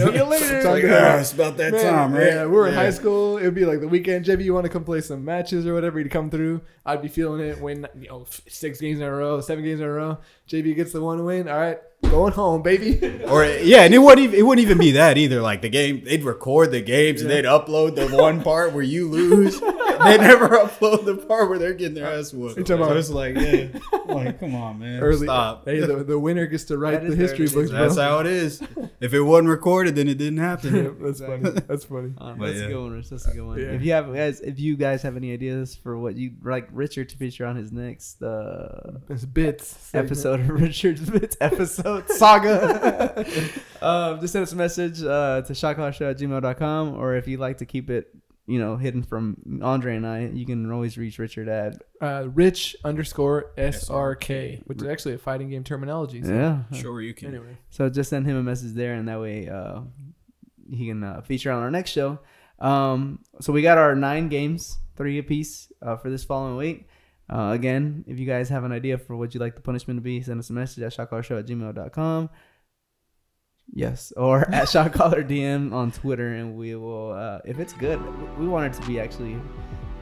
S1: you later.
S2: Like,
S3: about-
S2: ah, it's about that
S3: Man,
S2: time, right?
S3: Yeah, we were in high school. It would be like the weekend. JV, you want to come play some matches or whatever? He'd come through. I'd be feeling it. Win, you know, six games in a row, seven games in a row. JV gets the one win. All right, going home, baby.
S2: Or yeah, and it wouldn't even, it wouldn't even be that either. Like the game, they'd record the games and they'd upload the one part where you lose. they never upload the part where they're getting their ass whooped.
S3: You talking
S2: So
S3: about-
S2: it's like, yeah, like come on, man,
S3: Early.
S2: stop.
S3: Hey, the, the winner gets to write
S1: That
S3: the history
S1: early.
S3: books, bro.
S2: That's how it is. If it wasn't recorded, then it didn't happen.
S3: Yeah, that's funny. That's funny.
S1: Um, that's
S2: yeah.
S1: a good one, Rich. That's a good one.
S3: Yeah.
S1: If you have guys, if you guys have any ideas for what you would like Richard to feature on his next uh,
S3: bits
S1: episode of Richard's Bits episode saga, um, just send us a message uh, to shotcallersshow at gmail.com or if you'd like to keep it, you know, hidden from Andre and I, you can always reach Richard at
S3: Uh, Rich underscore SRK, which is actually a fighting game terminology. So.
S1: yeah.
S2: Sure, you can.
S3: Anyway,
S1: So just send him a message there, and that way, uh, he can uh, feature on our next show. Um, so we got our nine games, three apiece uh, for this following week. Uh, again, if you guys have an idea for what you'd like the punishment to be, send us a message at shotcaller.show at gmail.com. Yes, or at shotcaller DM on Twitter, and we will. Uh, if it's good, we want it to be actually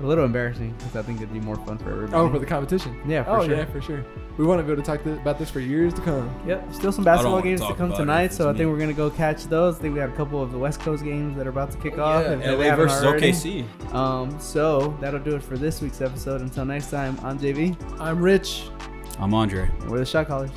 S1: a little embarrassing because I think it'd be more fun for everybody.
S3: Oh, for the competition.
S1: yeah, for
S3: oh
S1: sure.
S3: yeah, for sure. We want to be able to talk th- about this for years to come.
S1: Yep, still some basketball
S2: wanna
S1: games to come tonight,
S2: if
S1: so I think
S2: me.
S1: we're gonna go catch those. I think we got a couple of the West Coast games that are about to kick
S3: Oh,
S1: off.
S3: yeah.
S1: if- if
S2: LA
S1: haven't
S2: versus
S1: already.
S2: OKC.
S1: Um, so that'll do it for this week's episode. Until next time, I'm JV,
S3: I'm Rich.
S2: I'm Andre.
S1: and we're the Shot Callers.